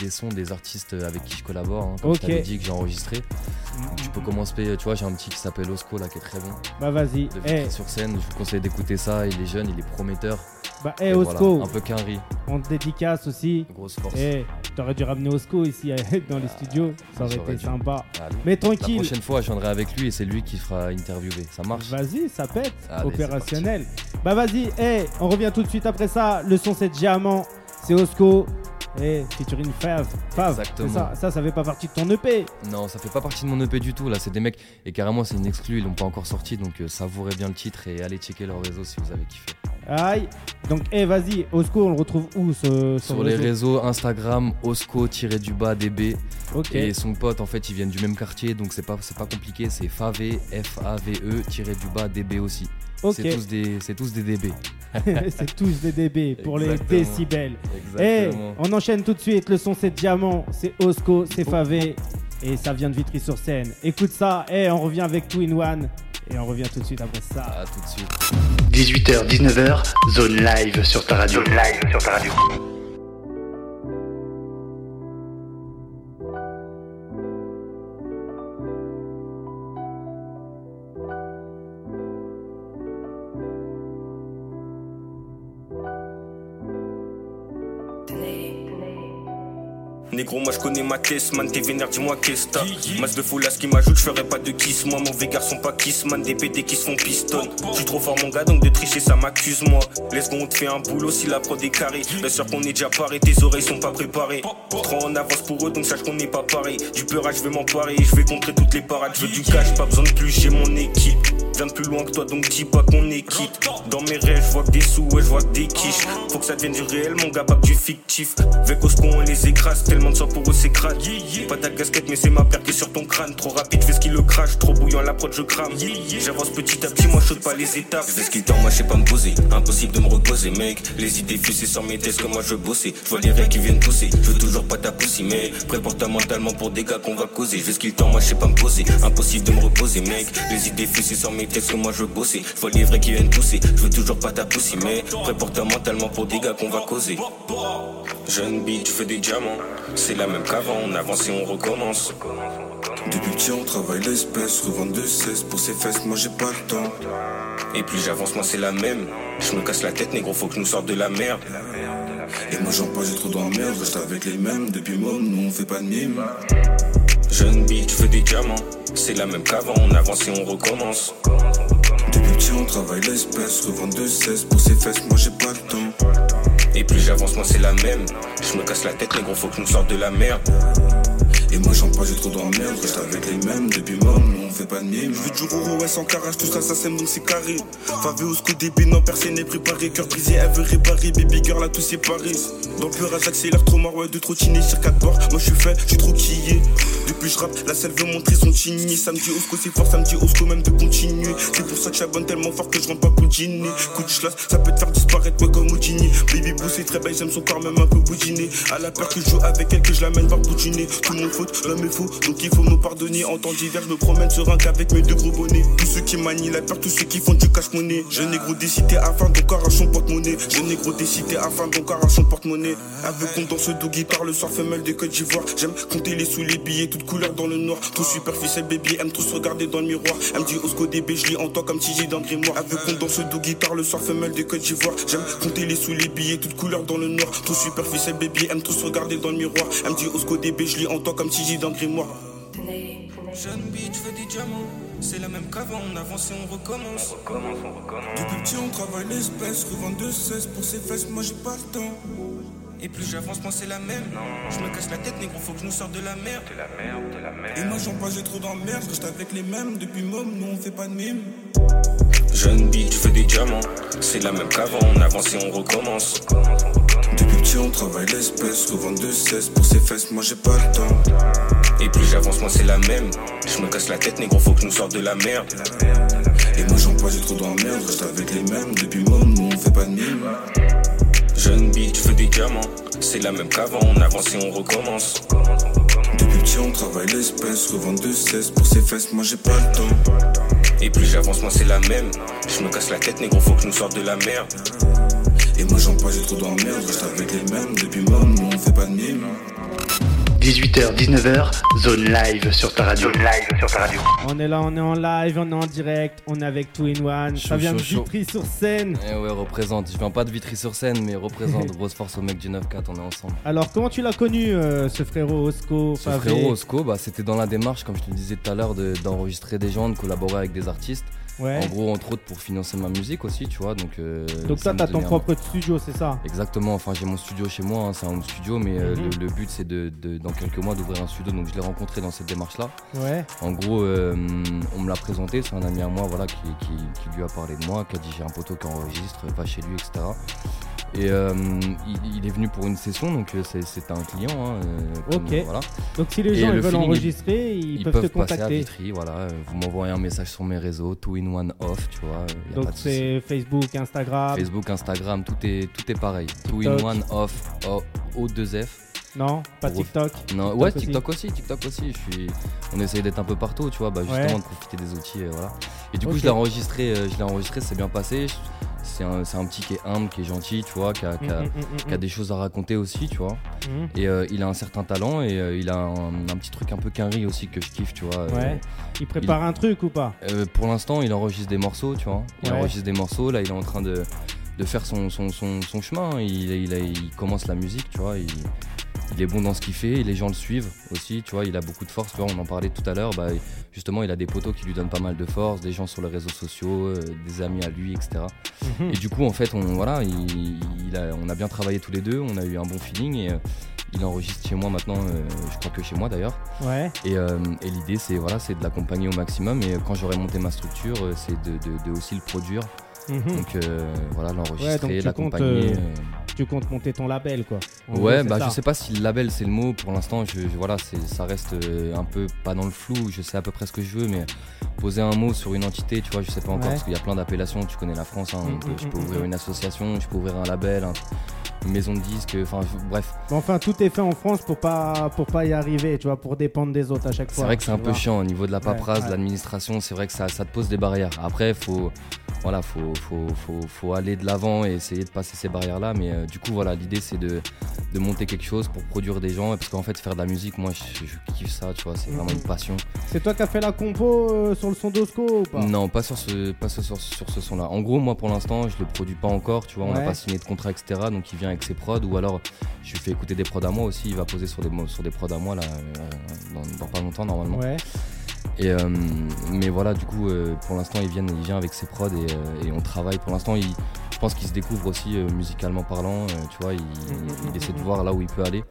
des sons des artistes avec qui je collabore. hein, comme Ok. je t'avais dit que j'ai enregistré. Donc, tu peux commencer, tu vois, j'ai un petit qui s'appelle Osco là qui est très bon. Bah vas-y. De Eh, sur scène, je vous conseille d'écouter ça. Il est jeune, il est prometteur. bah, eh, Et voilà, Osco, un peu qu'un riz. on te dédicace aussi. Grosse force. Eh, t'aurais dû ramener Osco ici dans les studios. Ça aurait été dû. sympa. Allez. Mais La tranquille. prochaine fois, je viendrai avec lui et c'est lui qui fera interviewer. Ça marche Vas-y, ça pète. Allez, Opérationnel. Bah vas-y, eh, on revient tout de suite après ça. Le son c'est Diamant, c'est Osco. Eh, featuring Fav. Fav, Exactement. ça, ça, ça fait pas partie de ton EP. Non, ça fait pas partie de mon EP du tout. Là, c'est des mecs et carrément, c'est une exclue. Ils l'ont pas encore sorti, donc euh, savourez bien le titre et allez checker leur réseau si vous avez kiffé. Aïe. Donc, eh, vas-y, Osco, on le retrouve où ce, Sur les réseaux Instagram, Osco-du-bas DB. Ok. Et son pote, en fait, ils viennent du même quartier, donc c'est pas, c'est pas compliqué. C'est Fave, F-A-V-E-du-bas DB aussi. C'est tous des, c'est tous des DB. c'est tous des DB pour les décibels. Eh, Exactement. on enchaîne tout de suite. Le son c'est Diamant, c'est Osco, c'est Favé. Et ça vient de Vitry-sur-Seine. Écoute ça, eh, on revient avec Two in One. Et on revient tout de suite après ça. À tout de suite. 18h, 19h, zone live sur ta radio. Zone live sur ta radio. Négro, moi je connais ma caisse, man, t'es vénère, dis-moi qu'est-ce que t'as? Masse de foulas qui m'ajoute, je ferai pas de kiss, moi, mauvais garçon, pas kiss, man, des PD qui se font piston. Je suis trop fort, mon gars, donc de tricher, ça m'accuse, moi. Laisse on te fait un boulot si la prod est carrée. Bien sûr qu'on est déjà paré, tes oreilles sont pas préparées. Trop en avance pour eux, donc sache qu'on n'est pas pareil. Du peurage, je vais m'emparer, je vais contrer toutes les parades. Je veux du cash, pas besoin de plus, j'ai mon équipe. Viens de plus loin que toi, donc dis pas qu'on est quitte. Dans mes rêves, je vois que des sous, ouais, je vois que des quiches. Faut que ça devienne du réel, mon gars, pas que du fictif. Avec Osco, on les écrase, tellement de sang pour eux, c'est crade. Pas ta casquette, mais c'est ma paire qui est sur ton crâne. Trop rapide, fais ce qu'il le crache, trop bouillant, la prod, je crame. J'avance petit à petit, moi, je pas les étapes. Je fais ce qu'il tend, moi, je sais pas me poser. Impossible de me reposer, mec. Les idées fusées sans mes tests, que moi, je veux bosser. Je vois les rêves qui viennent pousser. Je veux toujours pas ta poussie, mais prépare-toi mentalement pour des gars qu'on va causer. Je fais ce qu'il tend, moi, je sais pas me poser. Impossible de me reposer, mec. Les idées fusées sans mes tests, que moi, je veux bosser. Je vois les vrais qui viennent pousser. Je veux toujours pas ta poussie, mais prépare-toi mentalement pour des gars qu'on va causer. Jeune bitch, je fais des diamants. C'est la même qu'avant, on avance et on recommence. Depuis petit on travaille l'espèce, revendre de cesse pour ses fesses, moi j'ai pas le temps. Et plus j'avance, moi c'est la même. Je me casse la tête, négro, faut que je nous sorte de la merde. Et moi j'en pas, j'ai trop dans la merde, reste avec les mêmes. Depuis môme, nous on fait pas de mime. Jeune bitch, fais des diamants. C'est la même qu'avant, on avance et on recommence. Depuis petit on travaille l'espèce, revendre de cesse pour ses fesses, moi j'ai pas le temps. Et plus j'avance, moi c'est la même. Je me casse la tête, négro, faut que je nous sorte de la merde. Et moi j'en pas, j'ai trop merde, reste avec les mêmes. Depuis nous on fait pas de mime. Je veux du Roro, ouais, sans carrage, tout ça, ça sème donc c'est carré. Favé au sco DB, non, personne n'est préparé. Cœur brisé, elle veut réparer. Baby girl, là, tout séparé. Dans le pleurage, j'accélère trop mort, ouais, de trottiner sur quatre bords. Moi, je suis fait, je suis trop quillé. Depuis, je rappe, la selle veut montrer son chigné. Samedi, au c'est fort, samedi, au même de continuer. C'est pour ça que j'abonne tellement fort que je rentre pas pour dîner. Coup de ça peut te faire disparaître, ouais, comme Houdini. Baby Boo, c'est très belle, j'aime son corps, même un peu boudiné. À la peur que je joue avec elle, que je l'amène par bout. Tout mon faute, l'homme est donc il faut me pardonner. En temps d'hiver, je me promène sur un avec mes deux gros bonnets. Tous ceux qui manient la peur, tous ceux qui font du cash-monnaie. Je négro des cités afin arrache son porte-monnaie. Je négro des cités afin arrache son porte-monnaie. Avec compte dans ce dos guitare, le soir femelle de Côte d'Ivoire. J'aime compter les sous, les billets, toutes couleurs dans le noir. Tout superficiel, baby, aime tous regarder dans le miroir. Elle me dit Osco DB, je lis en toi comme si j'ai le grimoire. Avec compte dans ce dos guitare, le soir femelle de Côte d'Ivoire. J'aime compter les sous, les billets, toutes couleurs dans le noir. Tout superficiel, baby, aime tous regarder dans le miroir. Elle me dit Osco DB, je lis en toi comme dans le grimoire. Jeune bitch, fais des diamants. C'est la même qu'avant, on avance et on recommence. Depuis petit on travaille l'espèce, revendre de cesse pour ses fesses, moi j'ai pas le temps. Et plus j'avance, moi c'est la même. Je me casse la tête, négro, faut que je nous sorte de la merde. Et moi j'en pas, j'ai trop dans la merde, reste avec les mêmes. Depuis môme, nous on fait pas de mime. Jeune bitch, je fais des diamants. C'est la même qu'avant, on avance et on recommence. Depuis petit on travaille l'espèce, revendre de cesse pour ses fesses, moi j'ai pas le temps. Et plus j'avance, moi c'est la même. Je me casse la tête, négro, faut que je nous sorte de la merde. Et moi j'en j'ai trop dans la merde, reste avec les mêmes. Depuis môme, nous on fait pas de mime. Jeune bitch, fais des diamants. C'est la même qu'avant, on avance et on recommence. Depuis petit on travaille l'espèce, revendre de cesse pour ses fesses, moi j'ai pas le temps. Et plus j'avance, moi c'est la même. Je me casse la tête, négro, faut que je nous sorte de la merde. Et moi j'en passe, j'ai trop d'emmerde. Reste avec les mêmes depuis même, on fait pas de mime. 18h, 19h, zone live sur ta radio. Zone live sur ta radio. On est là, on est en live, on est en direct, on est avec Two in One. Ça Chaud, vient de. Vitry sur scène. Eh ouais, représente. Je viens pas de Vitry-sur-Seine, mais représente. Grosse force au mec du 9-4, on est ensemble. Alors, comment tu l'as connu, euh, ce frérot Osco Ce frérot Osco, bah, c'était dans la démarche, comme je te le disais tout à l'heure, de- d'enregistrer des gens, de collaborer avec des artistes. Ouais. En gros, entre autres, pour financer ma musique aussi, tu vois. Donc, euh, Donc, ça t'as ton un- propre studio, c'est ça? Exactement, enfin j'ai mon studio chez moi, hein, c'est un home studio, mais euh, Mhm. le, le but c'est de, de- dans quelques mois d'ouvrir un studio, donc je l'ai rencontré dans cette démarche-là. Ouais. En gros, euh, on me l'a présenté, c'est un ami à moi voilà, qui, qui- qui lui a parlé de moi, qui a dit j'ai un poteau qui enregistre, va chez lui, etc. Et euh, il, il est venu pour une session, donc euh, c'est- un client. hein, euh, comme, Ok. voilà. Donc, si les gens le veulent feeling, enregistrer, ils, Ils peuvent, peuvent te passer à contacter. Vitry, voilà. Vous m'envoyez un message sur mes réseaux, two in one off, tu vois. y a Donc, c'est Facebook, Instagram. Facebook, Instagram, tout est, tout est pareil. Two in one off, O, O2F. Non, pas TikTok. Non, ouais. TikTok aussi, TikTok aussi. Je suis, on essaye d'être un peu partout, tu vois, bah, justement Ouais. de profiter des outils, et voilà. Et du coup, je l'ai enregistré, euh, je l'ai enregistré, c'est bien passé. C'est un, un petit qui est humble, qui est gentil, tu vois, qui a, qui a- Mm, mm, mm, qui a des choses à raconter aussi, tu vois. Et euh, il a un certain talent et euh, il a un, un petit truc un peu quinri aussi que je kiffe, tu vois. euh, Ouais. Il prépare un truc ou pas? Pour l'instant, il enregistre des morceaux, tu vois. Il Ouais. enregistre des morceaux. Là, il est en train de, de faire son, son, son, son chemin. Il, il, commence la musique, tu vois. Il, il est bon dans ce qu'il fait et les gens le suivent aussi, tu vois. Il a beaucoup de force, tu vois. On en parlait tout à l'heure. Bah, justement, il a des potos qui lui donnent pas mal de force, des gens sur les réseaux sociaux, euh, des amis à lui, etc. Mhm. Et du coup, en fait, on, voilà, il, il a, on a bien travaillé tous les deux. On a eu un bon feeling et euh, il enregistre chez moi maintenant. euh, je crois que chez moi d'ailleurs. Ouais. Et, et l'idée, c'est voilà, de l'accompagner au maximum. Et quand j'aurai monté ma structure, c'est de, de- de aussi le produire. Mhm. Donc euh, voilà, donc l'enregistrer, tu comptes, l'accompagner. euh, euh. Tu comptes monter ton label, quoi. En Ouais, c'est bah ça. je sais pas si le label c'est le mot. Pour l'instant, je, je- voilà, c'est, ça reste un peu pas dans le flou. Je sais à peu près ce que je veux, mais poser un mot sur une entité, tu vois, je sais pas encore Ouais. parce qu'il y a plein d'appellations. Tu connais la France. hein, on Mm, mm, je peux mm, ouvrir une association, je peux ouvrir un label, un- une maison de disques. Enfin, bref. Enfin, tout est fait en France pour pas, pour pas y arriver, tu vois, pour dépendre des autres à chaque C'est fois. vrai que c'est un peu chiant au niveau de la Ouais, paperasse, ouais. de l'administration. C'est vrai que ça, ça te pose des barrières. Après, faut, voilà, faut, faut, faut, faut aller de l'avant et essayer de passer ces barrières-là. Mais euh, du coup, voilà, l'idée c'est de, de monter quelque chose pour produire des gens. Parce qu'en fait, faire de la musique, moi, je, je kiffe ça, tu vois. C'est vraiment Mhm. une passion. C'est toi qui as fait la compo euh, sur le son d'Osco ou pas? Non, pas sur ce, pas sur, ce son-là. En gros, moi, pour l'instant, je le produis pas encore. Tu vois, on n'a Ouais. pas signé de contrat, etc. Donc, il vient avec ses prods. Ou alors, je lui fais écouter des prods à moi aussi. Il va poser sur des, sur des prods à moi là, euh, dans, dans pas longtemps normalement. Ouais. Et mais voilà, du coup, pour l'instant, il vient, il vient avec ses prods et, euh, et on travaille. Pour l'instant, il, je pense qu'il se découvre aussi euh, musicalement parlant. euh, tu vois, il, Mm, il essaie de voir là où il peut aller.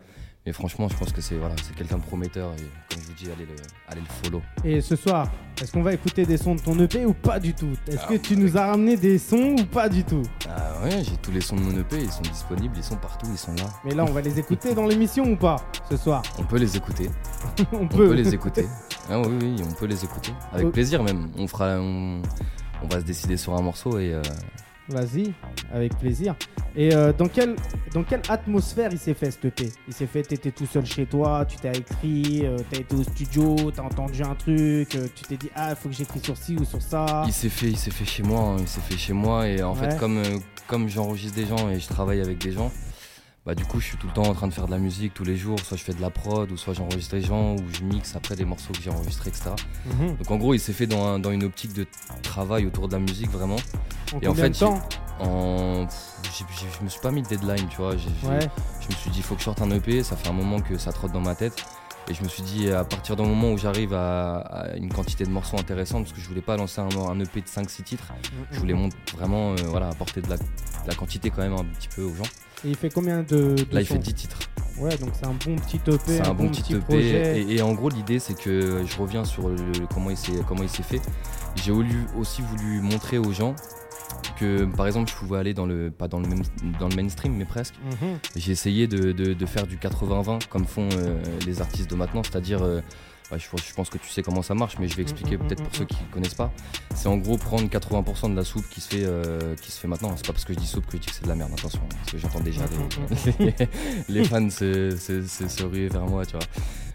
Mais franchement, je pense que c'est voilà, quelqu'un de prometteur. Et comme je vous dis, allez le, allez le follow. Et ce soir, est-ce qu'on va écouter des sons de ton EP ou pas du tout? Est-ce Ah, que tu nous as ramené des sons ou pas du tout? Ah ouais, j'ai tous les sons de mon EP, ils sont disponibles, ils sont partout, ils sont là. Mais là, on va les écouter dans l'émission ou pas ce soir? On peut les écouter. On On peut les écouter. Ah oui, oui, on peut les écouter. Avec plaisir même. On fera, on, on va se décider sur un morceau et euh, Vas-y, avec plaisir. Et euh, dans, quelle, dans quelle atmosphère il s'est fait ce EP Il s'est fait, t'étais tout seul chez toi, tu t'es écrit, euh, t'as été au studio, t'as entendu un truc, euh, tu t'es dit ah faut que j'écris sur ci ou sur ça. il s'est fait, il s'est fait chez moi. hein, il s'est fait chez moi et en Ouais. fait comme comme j'enregistre des gens et je travaille avec des gens, bah du coup je suis tout le temps en train de faire de la musique tous les jours. Soit je fais de la prod ou soit j'enregistre les gens ou je mixe après des morceaux que j'ai enregistrés, etc. Mhm. Donc en gros il s'est fait dans, un- dans une optique de travail autour de la musique vraiment. En Et en fait, temps En, je me suis pas mis de deadline, tu vois. Ouais. Je me suis dit, il faut que je sorte un EP. Ça fait un moment que ça trotte dans ma tête. Et je me suis dit, à partir du moment où j'arrive à, à une quantité de morceaux intéressante, parce que je voulais pas lancer un, un EP de 5-6 titres, je voulais mon- vraiment euh, voilà, apporter de la, de la quantité quand même un petit peu aux gens. Et il fait combien de, de Là, il fait 10 titres. Ouais, donc c'est un bon petit EP, C'est un, bon petit EP. projet. Et, et en gros, l'idée, c'est que je reviens sur le- comment il s'est comment il s'est fait. J'ai aussi voulu montrer aux gens que, par exemple, je pouvais aller dans le pas dans le même dans le mainstream, mais presque. Mhm. J'ai essayé de, de- de faire du 80-20 comme font euh, les artistes de maintenant, c'est-à-dire, euh, je, je pense que tu sais comment ça marche, mais je vais expliquer Mm, mm, peut-être mm, pour mm. ceux qui ne connaissent pas. C'est en gros prendre 80% de la soupe qui se fait, euh, qui se fait maintenant. C'est pas parce que je dis soupe que je dis que c'est de la merde, attention, hein, parce que j'entends déjà Mm, les, les fans se, se, se- se ruer vers moi, tu vois.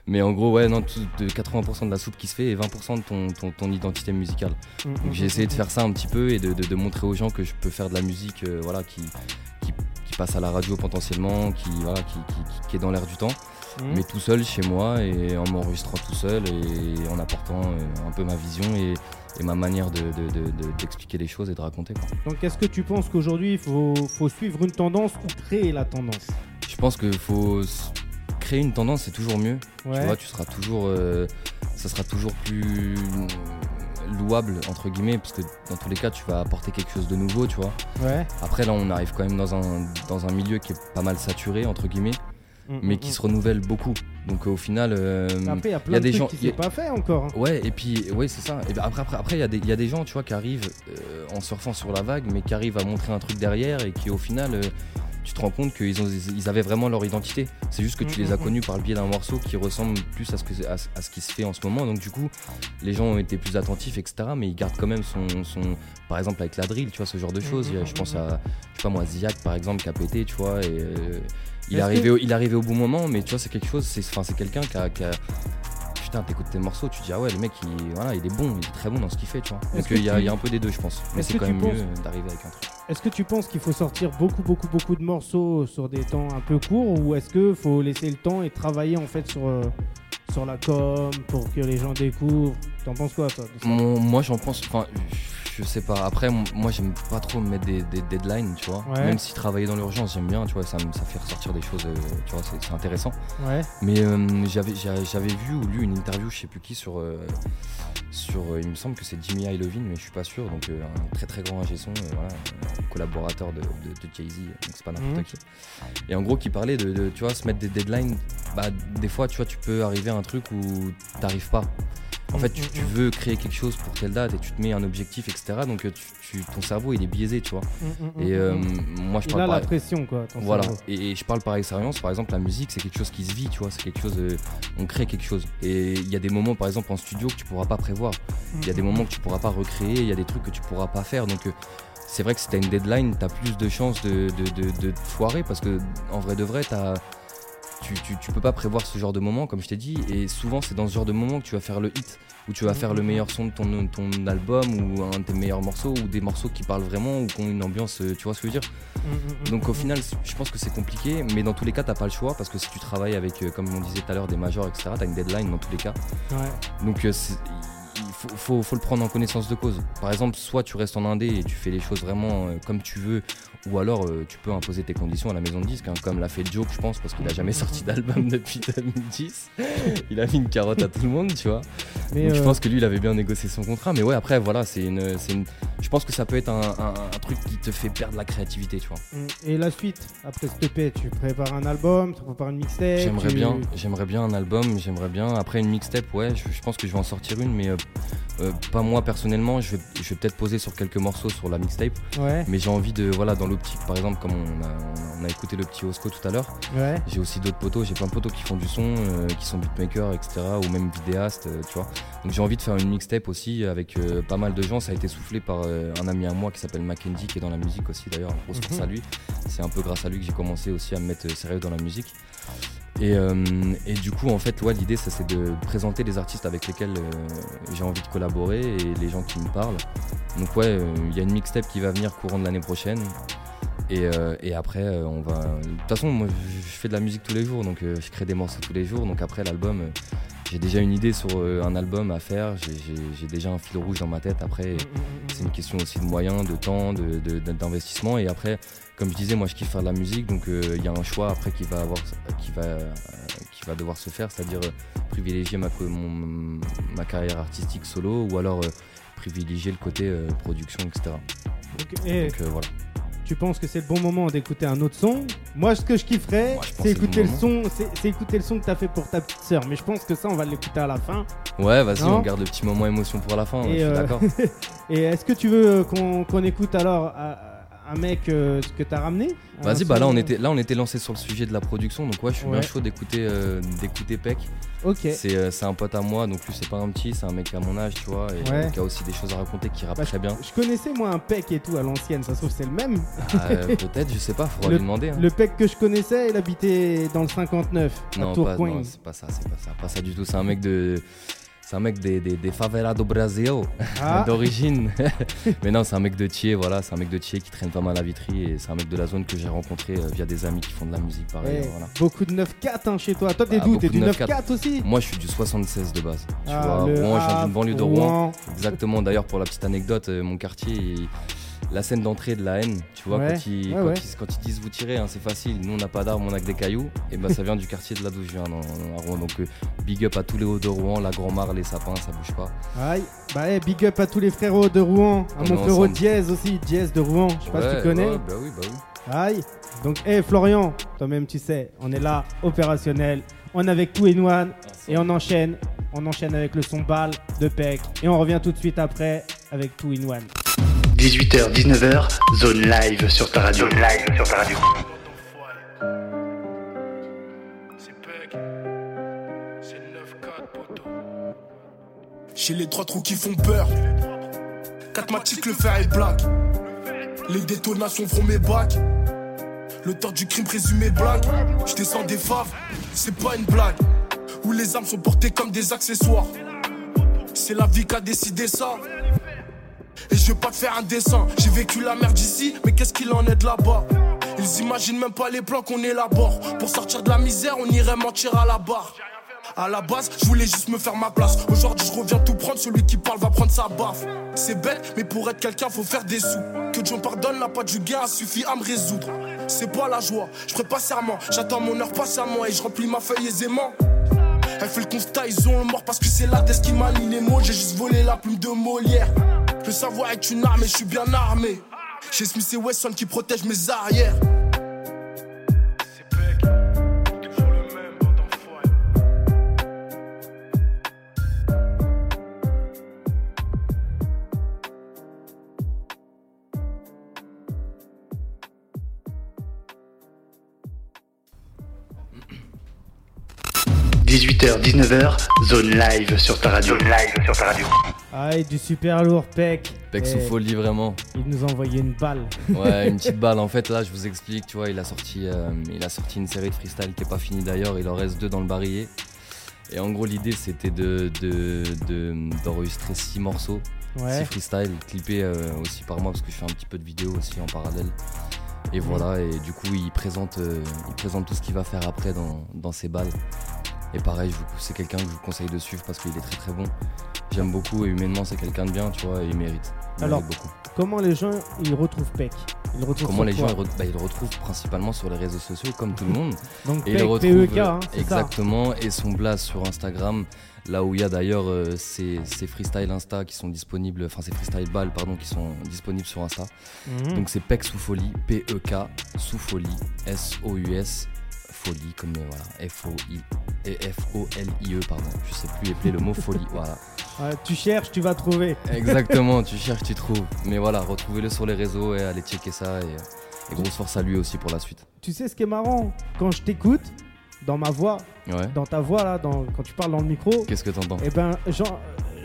Mais en gros, ouais, non, tout- de 80% de la soupe qui se fait et 20% de ton, ton, ton identité musicale. Mhm. Donc j'ai essayé de faire ça un petit peu et de, de- de montrer aux gens que je peux faire de la musique euh, voilà, qui, qui passe à la radio potentiellement, qui, voilà, qui, qui- qui est dans l'air du temps. Mhm. Mais tout seul chez moi et en m'enregistrant tout seul et en apportant euh, un peu ma vision et, et ma manière de- de- de- de- d'expliquer les choses et de raconter. quoi. Donc, est-ce que tu penses qu'aujourd'hui, il faut, faut suivre une tendance ou créer la tendance? Je pense qu'il faut créer une tendance, c'est toujours mieux. Ouais. Tu vois, tu seras toujours, euh, ça sera toujours plus louable entre guillemets, parce que dans tous les cas, tu vas apporter quelque chose de nouveau, tu vois. Ouais. Après, là, on arrive quand même dans un dans un milieu qui est pas mal saturé entre guillemets, Mm, mais mm, qui mm. se renouvelle beaucoup. Donc, au final, euh, Après, il y a il plein y a de des trucs gens- qui a- pas fait encore. hein. Ouais, et puis, ouais, c'est ça. Et ben après, après, après, il y, a des- il y a des gens, tu vois, qui arrivent euh, en surfant sur la vague, mais qui arrivent à montrer un truc derrière et qui, au final, euh, tu te rends compte qu'ils ont, ils avaient vraiment leur identité. C'est juste que tu les as connus par le biais d'un morceau qui ressemble plus à ce, que, à, ce- à ce qui se fait en ce moment. Donc, du coup, les gens ont été plus attentifs, etc. Mais ils gardent quand même son, son par exemple, avec la drill, tu vois, ce genre de choses. Je pense à, je sais pas moi, Ziak, par exemple, qui a pété, tu vois, et. Il est, arrivé au, il arrivé au bon moment, mais tu vois, c'est quelque chose, c'est quelqu'un qui a, qui a- Putain, t'écoutes tes morceaux, tu te dis, ah ouais, le mec, il, voilà, il est bon, il est très bon dans ce qu'il fait, tu vois. Donc il y, a- tu- il y a un peu des deux, je pense. Mais c'est quand même penses- mieux d'arriver avec un truc. Est-ce que tu penses qu'il faut sortir beaucoup, beaucoup, beaucoup de morceaux sur des temps un peu courts ou est-ce qu'il faut laisser le temps et travailler en fait sur, euh, sur la com pour que les gens découvrent? T'en penses quoi toi de ça? Mon- moi, j'en pense. Enfin, je sais pas. Après, moi, j'aime pas trop me mettre des, des deadlines, tu vois. Ouais. Même si travailler dans l'urgence, j'aime bien, tu vois, ça, me- ça fait ressortir des choses, euh, tu vois, c'est intéressant. Ouais. Mais euh, j'avais j'a- j'avais vu ou lu une interview, je sais plus qui, sur. euh, sur il me semble que c'est Jimmy Iovine, mais je suis pas sûr. Donc, euh, un très très grand ingé son, voilà, collaborateur de, de- de Jay-Z, donc c'est pas n'importe Mhm. qui. Et en gros, qui parlait de, de, tu vois, se mettre des deadlines. Bah, des fois, tu vois, tu peux arriver à un truc où t'arrives pas. En fait, tu, tu veux créer quelque chose pour telle date et tu te mets un objectif, etc. Donc, euh, tu, tu- ton cerveau, il est biaisé, tu vois. Et euh, moi, je Il parle a par- la pression quoi. ton voilà, et, et je parle par expérience, par exemple la musique c'est quelque chose qui se vit, tu vois, c'est quelque chose, euh, on crée quelque chose. Et il y a des moments par exemple en studio que tu pourras pas prévoir, il y a des moments que tu pourras pas recréer, il y a des trucs que tu pourras pas faire, donc euh, c'est vrai que si t'as une deadline, t'as plus de chances de, de, de, de te foirer parce que en vrai de vrai, t'as... Tu, tu, tu peux pas prévoir ce genre de moment, comme je t'ai dit, et souvent c'est dans ce genre de moment que tu vas faire le hit, où tu vas faire le meilleur son de ton, ton album, ou un de tes meilleurs morceaux, ou des morceaux qui parlent vraiment, ou qui ont une ambiance, euh, tu vois ce que je veux dire? Mm, mm, mm, donc au final, je pense que c'est compliqué, mais dans tous les cas, t'as pas le choix parce que si tu travailles avec, euh, comme on disait tout à l'heure, des majors, etc., t'as une deadline dans tous les cas. Ouais. Donc euh, faut, faut- faut le prendre en connaissance de cause. Par exemple, soit tu restes en indé et tu fais les choses vraiment euh, comme tu veux, ou alors euh, tu peux imposer tes conditions à la maison de disque, hein, comme l'a fait Joe, je pense, parce qu'il a jamais sorti d'album depuis 2010. Il a mis une carotte à tout le monde, tu vois. Mais, Donc je euh, pense que lui, il avait bien négocié son contrat. Mais ouais, après, voilà, c'est une, une. Je pense que ça peut être un, un- un truc qui te fait perdre la créativité, tu vois. mm. Et la suite après cette EP, tu prépares un album, tu prépares une mixtape. J'aimerais tu- bien, j'aimerais bien un album, j'aimerais bien. Après une mixtape, ouais, je, je pense que je vais en sortir une, mais euh, pas moi personnellement. Je vais, je vais peut-être poser sur quelques morceaux sur la mixtape, Ouais. mais j'ai envie de, voilà, dans l'optique, par exemple, comme on a, on a écouté le petit Osco tout à l'heure. Ouais. J'ai aussi d'autres potos, j'ai plein de potos qui font du son, euh, qui sont beatmakers, etc., ou même vidéastes, euh, tu vois. Donc j'ai envie de faire une mixtape aussi avec pas mal de gens. Ça a été soufflé par un ami à moi qui s'appelle Mackenzie, qui est dans la musique aussi d'ailleurs. Grosse force Mhm. à lui. C'est un peu grâce à lui que j'ai commencé aussi à me mettre sérieux dans la musique. Et, euh, et du coup, en fait, ouais, l'idée, ça, c'est de présenter les artistes avec lesquels euh, j'ai envie de collaborer et les gens qui me parlent. Donc ouais, euh, il y a une mixtape qui va venir courant de l'année prochaine. Et, et après, on va. De toute façon, moi, je fais de la musique tous les jours, donc je crée des morceaux tous les jours. Donc après, l'album, j'ai déjà une idée sur un album à faire. J'ai- déjà un fil rouge dans ma tête. Après, c'est une question aussi de moyens, de temps, de- de- d'investissement. Et après, comme je disais, moi, je kiffe faire de la musique, donc euh, il y a un choix après qui va avoir, qui va, euh, qui va devoir se faire, c'est-à-dire euh, privilégier ma, co- mon- ma carrière artistique solo ou alors privilégier le côté production, etc. Donc voilà. tu penses que c'est le bon moment d'écouter un autre son? Moi, ce que je kifferais, c'est le écouter le son, c'est écouter le son que t'as fait pour ta petite sœur. Mais je pense que ça, on va l'écouter à la fin. Ouais, vas-y, on garde le petit moment émotion pour la fin. Et, je suis d'accord. Et est-ce que tu veux qu'on écoute alors un mec euh, ce que t'as ramené Vas-y, bah là on était là on était lancé sur le sujet de la production, donc ouais, je suis Ouais. bien chaud d'écouter euh, d'écouter Peck. Ok. C'est euh, c'est un pote à moi, donc lui c'est pas un petit, c'est un mec à mon âge, tu vois, et Ouais. qui a aussi des choses à raconter, qui rappe Bah, très bien. Je connaissais moi un pec et tout à l'ancienne, ça se trouve c'est le même. Ah, euh, Peut-être, je sais pas, faudra lui demander. hein. Le pec que je connaissais, il habitait dans le 59, à Non, pas, Tourcoing. non, c'est pas ça, c'est pas ça, pas ça du tout. C'est un mec de, C'est un mec des, des, des favelas do Brasil, Ah. d'origine. Mais non, c'est un mec de Thiers, voilà, c'est un mec de Thiers qui traîne pas mal à Vitry et c'est un mec de la zone que j'ai rencontré euh, via des amis qui font de la musique pareil. Voilà. Beaucoup de 9-4 hein, chez toi. Toi, t'es Ah, d'où? T'es du de 9-4 aussi? Moi, je suis du 76 de base. Tu Ah, vois, Rouen, je viens d'une banlieue de Rouen. Rouen. Exactement. D'ailleurs, pour la petite anecdote, euh, mon quartier, il- la scène d'entrée de la haine, tu vois, Ouais, quand, ils, ouais, quand, ouais. Ils, quand ils disent vous tirez, hein, c'est facile. Nous, on n'a pas d'armes, on a que des cailloux. Et ben, ça vient du quartier de là d'où je viens, dans- à Rouen. Donc, euh, big up à tous les hauts de Rouen, la Grand-Mare, les sapins, ça bouge pas. Aïe. Bah, eh, big up à tous les frérots de Rouen. À On mon frérot. Diez aussi. Diez de Rouen. Je sais pas si tu connais. bah oui, bah oui. Aïe. Donc, hé Florian, toi-même tu sais, on est là, opérationnel. On est avec Two in One et on enchaîne. On enchaîne avec le son balle de Peck. Et on revient tout de suite après avec Two in One. 18h, 19h, zone live sur ta radio. Zone live sur ta radio. J'ai les trois trous qui font peur. Catmatique, le fer est black. Les détonations feront mes bacs. L'auteur du crime présumé blague. Je descends des faves, c'est pas une blague. Où les armes sont portées comme des accessoires. C'est la vie qui a décidé ça. Et je veux pas te faire un dessin. J'ai vécu la merde ici, mais qu'est-ce qu'il en est de là-bas? Ils imaginent même pas les plans qu'on élabore. Pour sortir de la misère, on irait mentir à la barre. À la base, je voulais juste me faire ma place. Aujourd'hui, je reviens tout prendre. Celui qui parle va prendre sa baffe. C'est bête, mais pour être quelqu'un, faut faire des sous. Que Dieu me pardonne, n'a pas du gain, suffit à me résoudre. C'est pas la joie, je ferai pas serment. J'attends mon heure patiemment et je remplis ma feuille aisément. Elle fait le constat, ils ont le mort parce que c'est la qui manie les mots. J'ai juste volé la plume de Molière. Le savoir est une arme et je suis bien armé. J'ai Smith et Wesson qui protègent mes arrières. h 19h, zone live sur ta radio. Zone live sur ta radio. Aïe, du super lourd, Peck. Peck Eh, sous folie, vraiment. Il nous a envoyé une balle. Ouais, une petite balle. En fait, là, je vous explique, tu vois, il a sorti, euh, il a sorti une série de freestyle qui est pas finie d'ailleurs. Il en reste deux dans le barillet. Et en gros, l'idée, c'était de, de, de- d'enregistrer six morceaux, Ouais. six freestyle, clippés euh, aussi par moi parce que je fais un petit peu de vidéo aussi en parallèle. Et voilà, et du coup, il présente, euh, il présente tout ce qu'il va faire après dans, dans ses balles. Et pareil, c'est quelqu'un que je vous conseille de suivre parce qu'il est très très bon. J'aime beaucoup et humainement, c'est quelqu'un de bien, tu vois, et il mérite. Il Alors, mérite beaucoup. Comment les gens ils retrouvent Peck? Ils le retrouvent Comment les gens ils, re- bah, ils le retrouvent principalement sur les réseaux sociaux comme tout le monde. Donc Et il Peck, le retrouve PEK, hein, c'est ça. exactement et son blast sur Instagram, là où il y a d'ailleurs euh, ses, ses freestyle Insta qui sont disponibles, enfin ses freestyle balles pardon qui sont disponibles sur Insta. Mhm. Donc c'est Pec sous folie, P-E-K sous folie, S-O-U-S, folie comme euh, voilà, F-O-I et F-O-L-I-E pardon. Je sais plus épeler le mot folie, voilà. Ouais, tu cherches, tu vas trouver. Exactement, tu cherches, tu trouves. Mais voilà, retrouvez-le sur les réseaux et allez checker ça et, et grosse force à lui aussi pour la suite. Tu sais ce qui est marrant? Quand je t'écoute, dans ma voix, Ouais. dans ta voix là, dans, quand tu parles dans le micro, Qu'est-ce que t'entends? et ben, genre,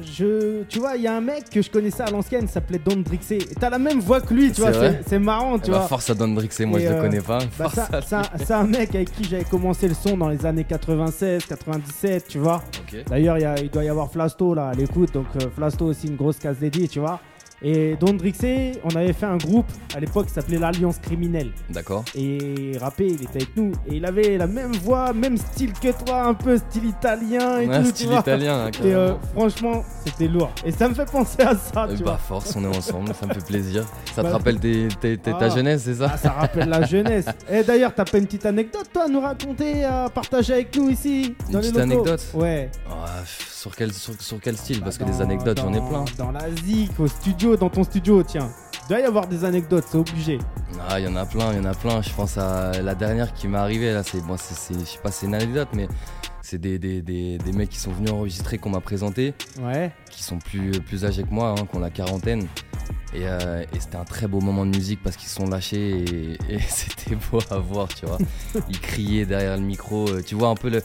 je, tu vois, il y a un mec que je connaissais à l'ancienne, il s'appelait Don Drixé. Et t'as la même voix que lui, tu vois, c'est marrant, tu Eh bah, vois. Force à Don Drixé, moi Et, je le euh, connais pas. Bah, Force ça- à c'est un, mec avec qui j'avais commencé le son dans les années 96, 97, tu vois. D'ailleurs, il doit y avoir Flasto là à l'écoute, donc euh, Flasto aussi une grosse case dédiée, tu vois. Et Don Drixé, on avait fait un groupe à l'époque qui s'appelait l'Alliance Criminelle. D'accord. Et rappé, il était avec nous. Et il avait la même voix, même style que toi, un peu style italien et Ouais, tout, tu style vois. italien, hein, Et euh, franchement, c'était lourd. Et ça me fait penser à ça, Eh tu bah vois. force, on est ensemble, ça me fait plaisir. Ça te Bah, rappelle ta Ah. jeunesse, c'est ça Ah, ça rappelle la jeunesse. Et d'ailleurs, t'as pas une petite anecdote, toi, à nous raconter, à partager avec nous ici Une dans petite anecdote Ouais. Pff, sur, quel, sur, sur quel style? Parce que Dans- des anecdotes, j'en ai plein. Dans la zik, au studio, dans ton studio, tiens. Il doit y avoir des anecdotes, c'est obligé. Ah, il y en a plein, il y en a plein. Je pense à la dernière qui m'est arrivée, là, c'est, bon, c'est, c'est- je sais pas, c'est une anecdote, mais c'est des, des, des, des mecs qui sont venus enregistrer, qu'on m'a présenté, Ouais. qui sont plus, plus âgés que moi, hein, qui ont la quarantaine. Et, euh, et c'était un très beau moment de musique parce qu'ils se sont lâchés et, et c'était beau à voir, tu vois. Ils criaient derrière le micro. euh, Tu vois un peu le.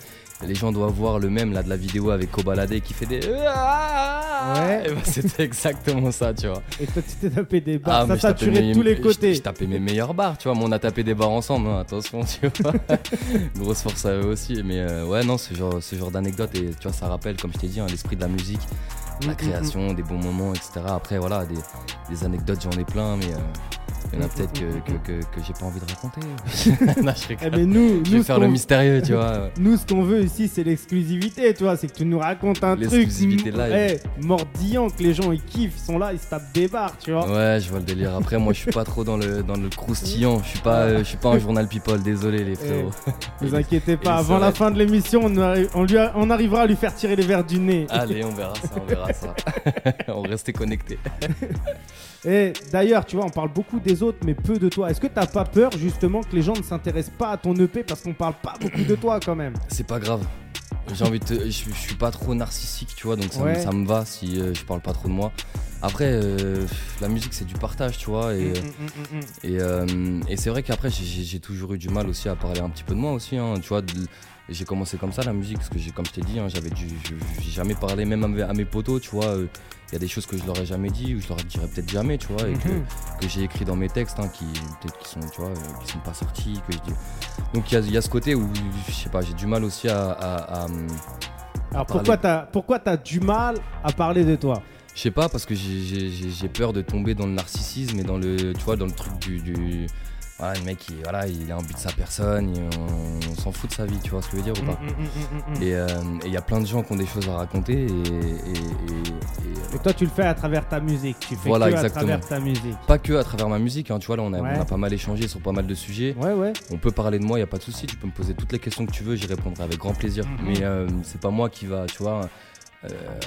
Les gens doivent voir le même là de la vidéo avec Kobalade qui fait des. Ouais. Et bah, c'était exactement ça, tu vois. Et toi, tu t'es tapé des barres, Ah, ça je saturait de mes- tous les je- côtés. Je, tapais mes meilleures barres, tu vois. Mais on a tapé des barres ensemble, hein, attention, tu vois. Grosse force à eux aussi. Mais euh, ouais, non, ce genre, ce genre d'anecdote, et tu vois, ça rappelle, comme je t'ai dit, hein, l'esprit de la musique, Mm, la mm, création, des bons moments, etc. Après, voilà, des, des anecdotes, j'en ai plein, mais euh, il y en a peut-être que, que, que, que j'ai pas envie de raconter. non, je Eh, rigole. mais nous, Je nous, vais faire le mystérieux, tu vois. Nous, ce qu'on veut ici, c'est l'exclusivité, tu vois. C'est que tu nous racontes un truc. Live. eh, mordillant, que les gens ils kiffent, ils sont là, ils se tapent des barres, tu vois. Ouais, je vois le délire. Après, moi, je suis pas trop dans le, dans le croustillant. Je suis pas, euh, je suis pas un journal people, désolé, les frérots. Ne vous inquiétez pas, avant la fin de l'émission, on, arri- on lui a- on arrivera à lui faire tirer les verres du nez. Allez, on verra ça, on verra ça. on restait connectés. Et d'ailleurs, tu vois, on parle beaucoup des autres, mais peu de toi. Est-ce que t'as pas peur justement que les gens ne s'intéressent pas à ton EP parce qu'on parle pas beaucoup de toi quand même? C'est pas grave. J'ai envie de te... je, je suis pas trop narcissique, tu vois, donc ça, me- Ouais. ça me va si euh, je parle pas trop de moi. Après, euh, la musique c'est du partage, tu vois, et, et, euh, et c'est vrai qu'après j'ai toujours eu du mal aussi à parler un petit peu de moi aussi, hein, tu vois. J'ai commencé comme ça la musique, parce que j'ai, comme je t'ai dit, hein, j'avais j'ai jamais parlé même à mes, à mes potos, tu vois. euh, Il y a des choses que je leur ai jamais dit ou je leur dirai peut-être jamais, tu vois, et que, Mhm. que j'ai écrit dans mes textes, hein, qui peut-être qui sont, tu vois, euh, qui sont pas sortis, que je dis. Donc il y a, il y a ce côté où je sais pas, j'ai du mal aussi à- à- à Alors pourquoi t'as pourquoi t'as du mal à parler de toi? Je sais pas, parce que j'ai- peur de tomber dans le narcissisme et dans le, tu vois, dans le truc du, du- voilà, le mec, il, voilà, il a un but de sa personne, il- on, on s'en fout de sa vie, tu vois ce que je veux dire ou pas Mm, mm, mm. Et euh, et il y a plein de gens qui ont des choses à raconter et, et- et- et, Et toi, tu le fais à travers ta musique. Tu fais Voilà, que exactement. à travers ta musique. pas que à travers ma musique, hein, tu vois, là on a, Ouais. on a pas mal échangé sur pas mal de sujets. Ouais, ouais. On peut parler de moi, il y a pas de souci, tu peux me poser toutes les questions que tu veux, j'y répondrai avec grand plaisir. Mais euh, c'est pas moi qui va, tu vois,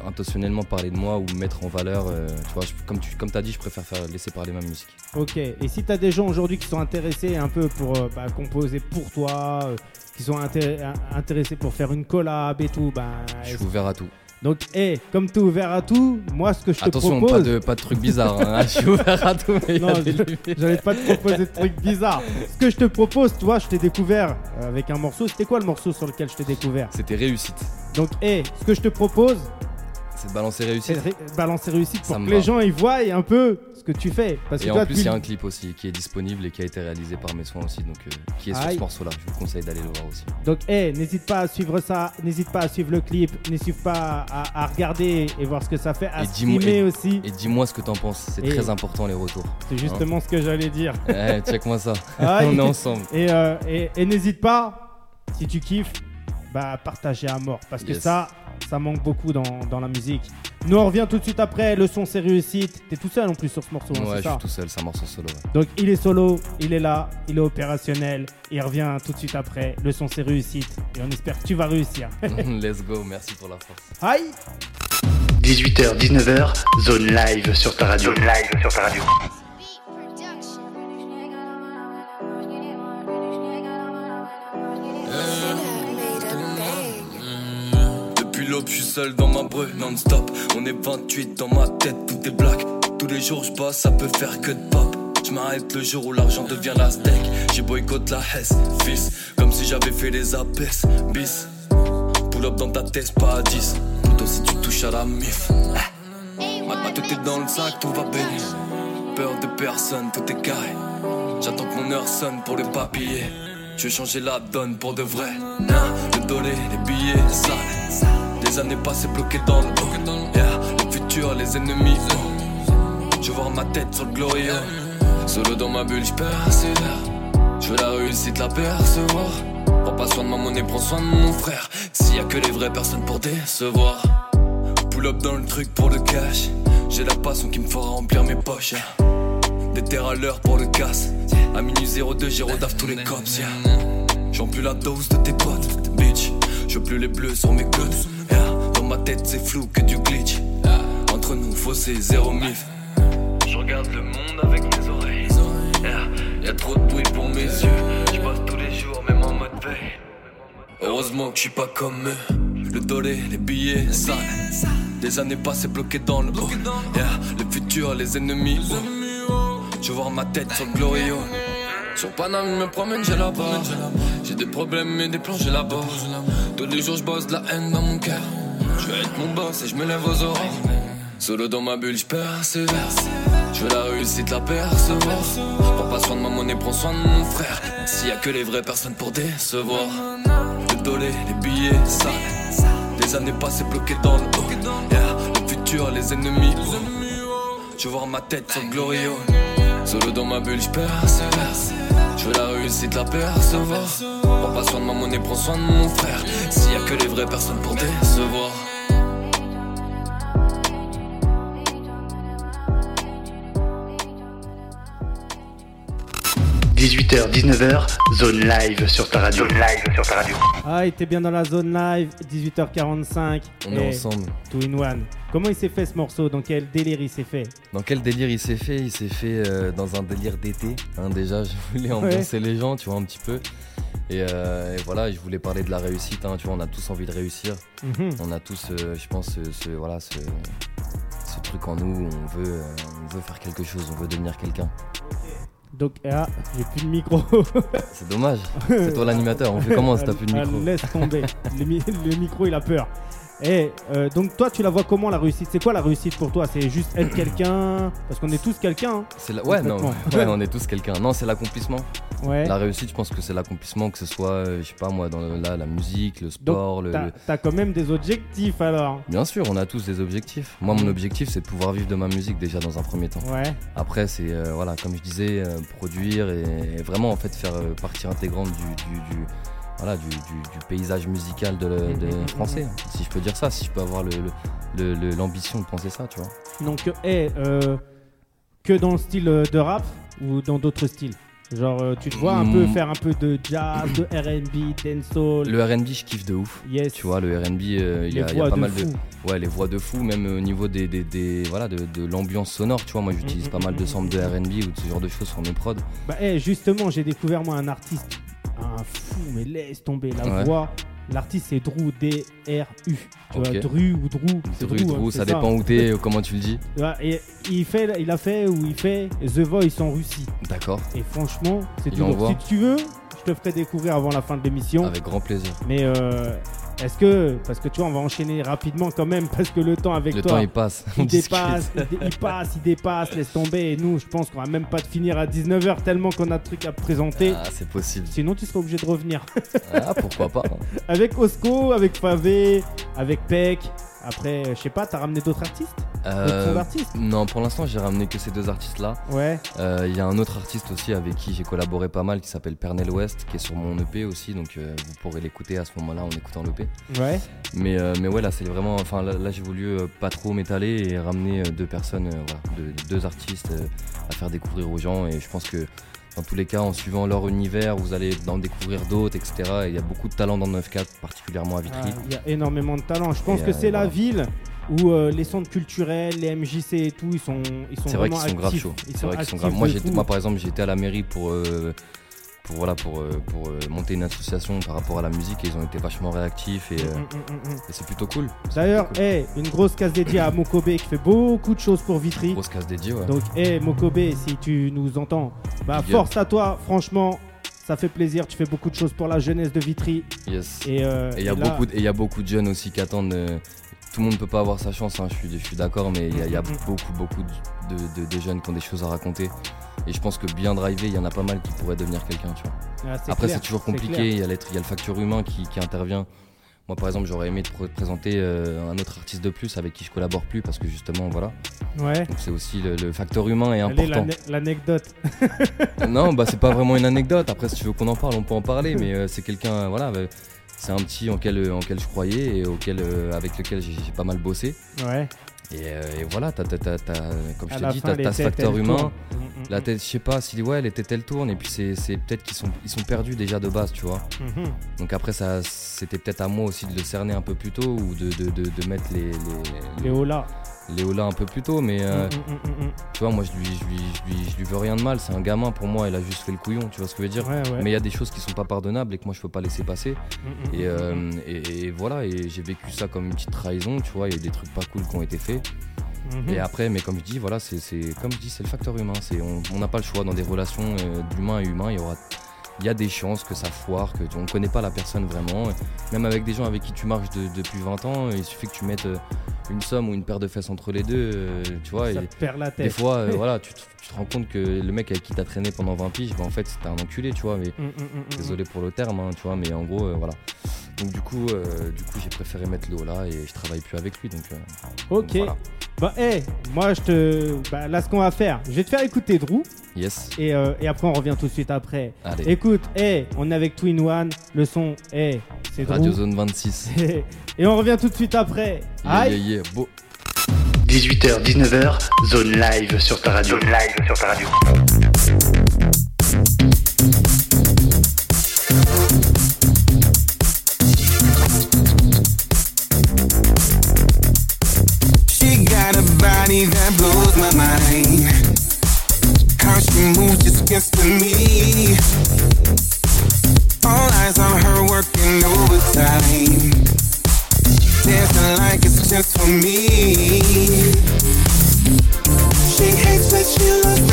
intentionnellement parler de moi ou me mettre en valeur. euh, tu vois, je- comme tu comme as dit, je préfère faire, laisser parler ma musique. Ok. Et si t'as des gens aujourd'hui qui sont intéressés un peu pour euh, bah, composer pour toi, euh, qui sont inté- intéressés pour faire une collab et tout, bah, Je suis ouvert à tout. donc, hé, comme t'es ouvert à tout, moi, ce que je te Attention, propose. pas de, pas de trucs bizarres. hein. Je suis ouvert à tout, mais Non. J'allais pas te proposer de trucs bizarres. Ce que je te propose, tu vois, je t'ai découvert euh, avec un morceau. C'était quoi le morceau sur lequel je t'ai découvert? C'était réussite. Donc, hé, ce que je te propose, C'est de balancer réussite. ré- balancer réussite pour Ça que les gens ils voient un peu ce que tu fais. Parce Et que en plus, il y a un clip aussi qui est disponible et qui a été réalisé par mes soins aussi, donc euh, qui est sur Aïe. ce morceau-là. Je vous conseille d'aller le voir aussi. Donc, hey, n'hésite pas à suivre ça, n'hésite pas à suivre le clip, n'hésite pas à, à regarder et voir ce que ça fait, à Et dis-moi- streamer aussi. Et dis-moi ce que t'en penses. C'est très important les retours. C'est justement ce que j'allais dire. Eh, check-moi ça. Aïe. On est ensemble. Et, euh, et, et n'hésite pas, si tu kiffes, bah partager à mort. Parce que ça, ça manque beaucoup dans, dans la musique. Nous, on revient tout de suite après. Le son, c'est réussite. T'es tout seul en plus sur ce morceau, hein, Ouais, c'est je ça suis tout seul, c'est un morceau solo. ouais. Donc, il est solo, il est là, il est opérationnel. Il revient tout de suite après. Le son, c'est réussite. Et on espère que tu vas réussir. Let's go, merci pour la force. Aïe 18h, 19h, zone live sur ta radio. Zone live sur ta radio. Seul dans ma breu non-stop. On est 28 dans ma tête, tout est black. Tous les jours, je bosse, ça peut faire que de pop. Je m'arrête le jour où l'argent devient la steak. J'ai boycott la Hesse, fils. Comme si j'avais fait les abesses, bis. Pull up dans ta tête, pas à 10. Plutôt si tu touches à la mif. Maintenant, tout est dans le sac, tout va bénir. Peur de personne, tout est carré. J'attends que mon heure sonne pour les papiers. Je veux changer la donne pour de vrai. Les billets, ça. Les années passées bloquées dans le haut. Le futur, les ennemis. oh. Je voir ma tête sur le glorieux. Solo dans ma bulle, je persévère. Je veux la réussite, la percevoir. Prends pas soin de ma monnaie, prends soin de mon frère. S'il y a que les vraies personnes pour décevoir. Pull up dans le truc pour le cash. J'ai la passion qui me fera remplir mes poches. Des terres à l'heure pour le casse. À minuit 02, j'ai rodaf tous les cops. J'en plus la dose de tes potes, bitch. Je veux plus les bleus sur mes côtes. Yeah. Dans ma tête, c'est flou que du glitch. Entre nous, fossé, zéro mif. Je regarde le monde avec mes oreilles. Yeah. Y a trop de bruit pour mes yeux. Je passe tous les jours, même en mode veille. Heureusement que je suis pas comme eux. Le dolé, les billets, ça. Des années passées bloquées dans le haut. Yeah, le futur, les ennemis. oh. Je vois ma tête sur le Glorio. Sur Paname, je me promène, j'ai la barre. J'ai des problèmes et des plans, j'ai la barre. Tous les jours, je bosse de la haine dans mon cœur. Je veux être mon boss et je me lève aux aurores. Solo dans ma bulle, je persévère. Je veux la réussite, la percevoir. Prends pas soin de ma monnaie, prends soin de mon frère. S'il y a que les vraies personnes pour décevoir. Le dolé, les billets, ça. Des années passées bloquées dans le haut. Yeah, le futur, les ennemis. Je voir ma tête sur Glorio. Dans ma bulle, je persévère. Je veux la réussite, la percevoir. Prends pas soin de ma monnaie, prends soin de mon frère. S'il y a que les vraies personnes pour décevoir. 18h, 19h, zone live sur ta radio. Zone live sur ta radio. Ah, il était bien dans la zone live, 18h45. On est ensemble. Two in one. Comment il s'est fait ce morceau? Dans quel délire il s'est fait? Dans quel délire il s'est fait? Il s'est fait euh, dans un délire d'été. hein, déjà, je voulais ambiancer les gens, tu vois, un petit peu. Et, euh, et voilà, je voulais parler de la réussite. hein, tu vois, on a tous envie de réussir. Mhm. On a tous, euh, je pense, ce, ce- voilà, ce, ce truc en nous. où On veut, on veut faire quelque chose. On veut devenir quelqu'un. Donc, ah, j'ai plus de micro. C'est dommage. C'est toi l'animateur. On fait comment si t'as plus de Ah, micro Laisse tomber. le, mi- le micro, il a peur. Et euh, donc, toi, tu la vois comment la réussite? C'est quoi la réussite pour toi? C'est juste être quelqu'un? Parce qu'on est tous quelqu'un. hein. C'est la- Ouais, non, ouais, on est tous quelqu'un. Non, c'est l'accomplissement. Ouais. La réussite, je pense que c'est l'accomplissement, que ce soit, euh, je sais pas moi, dans le- la musique, le sport, le, T'as le- t'as quand même des objectifs alors. Bien sûr, on a tous des objectifs. Moi, mon objectif, c'est de pouvoir vivre de ma musique déjà dans un premier temps. Ouais. Après, c'est euh, voilà, comme je disais, produire et, et vraiment en fait faire partie intégrante du, du- du- voilà, du, du- du paysage musical de, le- de Mhm, mhm, français. Si je peux dire ça, si je peux avoir le- le- l'ambition de penser ça, tu vois. Donc, eh, euh, que dans le style euh, de rap ou dans d'autres styles? Genre, euh, tu te vois un Mm. peu faire un peu de jazz, de RB, dancehall? Le R&B, je kiffe de ouf. Yes. Tu vois, le R&B, euh, il y, a pas de mal fou. de ouais, les voix de fou, même au niveau des, des- des- voilà de, de l'ambiance sonore. Tu vois, moi, j'utilise pas mal de samples de R&B ou de ce genre de choses sur mes prods. Bah, eh, justement, j'ai découvert moi un artiste, un fou, mais laisse tomber la Ouais. voix. L'artiste c'est Drew, D-R-U. Tu Ok. vois, Dru ou Drew. c'est Dru, Drew, hein, ça dépend où t'es, comment tu le dis. Tu Et il, fait, il a fait ou il fait The Voice en Russie. D'accord, Et franchement, c'est toujours. Si tu veux, je te ferai découvrir avant la fin de l'émission. avec grand plaisir. Mais euh, est-ce que. Parce que tu vois, on va enchaîner rapidement quand même, parce que le temps avec Le toi. temps il passe. Il dépasse, il, dé- il passe, il dépasse, laisse tomber. Et nous, je pense qu'on va même pas de finir à 19h tellement qu'on a de trucs à te présenter. Ah, c'est possible. Sinon, tu seras obligé de revenir. Ah, pourquoi pas. avec Osco, avec Favé, avec Peck. Après, euh, je sais pas, t'as ramené d'autres artistes Euh, sons d'artistes non, pour l'instant, j'ai ramené que ces deux artistes-là. Ouais. Euh, Il y a un autre artiste aussi avec qui j'ai collaboré pas mal qui s'appelle Pernell West, qui est sur mon EP aussi, donc euh, vous pourrez l'écouter à ce moment-là en écoutant l'EP. Ouais. Mais, euh, mais ouais, là, c'est vraiment. Enfin, là, là, j'ai voulu euh, pas trop m'étaler et ramener euh, deux personnes, euh, voilà, deux, deux artistes euh, à faire découvrir aux gens. Et je pense que dans tous les cas, en suivant leur univers, vous allez en découvrir d'autres, etc. Et il y a beaucoup de talent dans le 9-4, particulièrement à Vitry. Ah, Il y a énormément de talent. Je pense Et, que euh, c'est la voilà. ville où euh, les centres culturels, les MJC et tout, ils sont, ils sont C'est vrai qu'ils sont grave chauds. C'est vrai qu'ils sont grave. Moi, par exemple, j'étais à la mairie pour, euh, pour, voilà, pour, euh, pour euh, monter une association par rapport à la musique et ils ont été vachement réactifs et, euh, Mm, mm, mm, et c'est plutôt cool. D'ailleurs, hey, une grosse case dédiée à Mokobe qui fait beaucoup de choses pour Vitry. grosse case dédiée, ouais. Donc, hey, Mokobe, si tu nous entends, bah, Big up. force à toi, franchement, ça fait plaisir. Tu fais beaucoup de choses pour la jeunesse de Vitry. Yes. Et euh, il y, a beaucoup de- et il y a beaucoup de jeunes aussi qui attendent. euh, tout le monde ne peut pas avoir sa chance, hein, je suis, je suis d'accord, mais il y a, il y a beaucoup, beaucoup de, de- de jeunes qui ont des choses à raconter. Et je pense que bien drivé, il y en a pas mal qui pourraient devenir quelqu'un, tu vois. Ah, Après, c'est toujours compliqué, il y, a le facteur humain qui, qui intervient. Moi, par exemple, j'aurais aimé te pr- présenter euh, un autre artiste de plus avec qui je collabore plus parce que justement, voilà. Ouais. Donc, c'est aussi le, le facteur humain est Allez, important. l'ane- l'anecdote. non, bah, c'est pas vraiment une anecdote. Après, si tu veux qu'on en parle, on peut en parler, mais euh, c'est quelqu'un, voilà. bah, c'est un petit en quel, en quel je croyais et auquel, euh, avec lequel j'ai pas mal bossé. Ouais. Et, euh, et voilà, t'as, t'as- t'as- t'as- comme je t'ai dit, t'as, les ce facteur humain. Mm, mm, La mm. tête, je sais pas, si ouais, les têtes elles tournent, et puis c'est, c'est peut-être qu'ils sont, ils sont perdus déjà de base, tu vois. Mhm. Donc après, ça, c'était peut-être à moi aussi de le cerner un peu plus tôt ou de, de, de, de mettre les, les, Les hauts là. Léola un peu plus tôt, mais euh, Mm, mm, mm, tu vois, moi je lui, je, lui, je, lui, je lui veux rien de mal, c'est un gamin pour moi, il a juste fait le couillon, tu vois ce que je veux dire Ouais, ouais. Mais il y a des choses qui sont pas pardonnables et que moi je peux pas laisser passer. Et, euh, et, et voilà, et j'ai vécu ça comme une petite trahison, tu vois, il y a eu des trucs pas cool qui ont été faits. mhm. Et après, mais comme je dis, voilà, c'est comme je dis, c'est le facteur humain. On n'a pas le choix dans des relations euh, d'humain et humain. Il y aura, il y a des chances que ça foire, que tu- on ne connaît pas la personne vraiment. Même avec des gens avec qui tu marches de- depuis 20 ans, il suffit que tu mettes euh, une somme ou une paire de fesses entre les deux, euh, tu vois. Ça et te perd la des tête. fois, euh, voilà, tu, te- tu te rends compte que le mec avec qui t'as traîné pendant 20 piges, bah, en fait, c'était un enculé, tu vois. Mais Mm, mm, mm, mm. désolé pour le terme, hein, tu vois, mais en gros, euh, voilà. Donc du coup, euh, du coup, j'ai préféré mettre Léo là et je travaille plus avec lui, donc. euh, Ok. donc voilà. Bah, hey, moi, je te. Bah, là, ce qu'on va faire, je vais te faire écouter Drew. Yes. Et, euh, et après, on revient tout de suite après. Allez. Écoute, hey, on est avec Twin One. Le son, hey, c'est Drew. Radio Zone 26. et on revient tout de suite après. Yeah, Aïe. yeah, yeah. Beau. 18h, 19h, zone live sur ta radio. Zone live sur ta radio. Body that blows my mind. How she moves just gets to me. All eyes on her working overtime. Dancing like it's just for me. She hates that she loves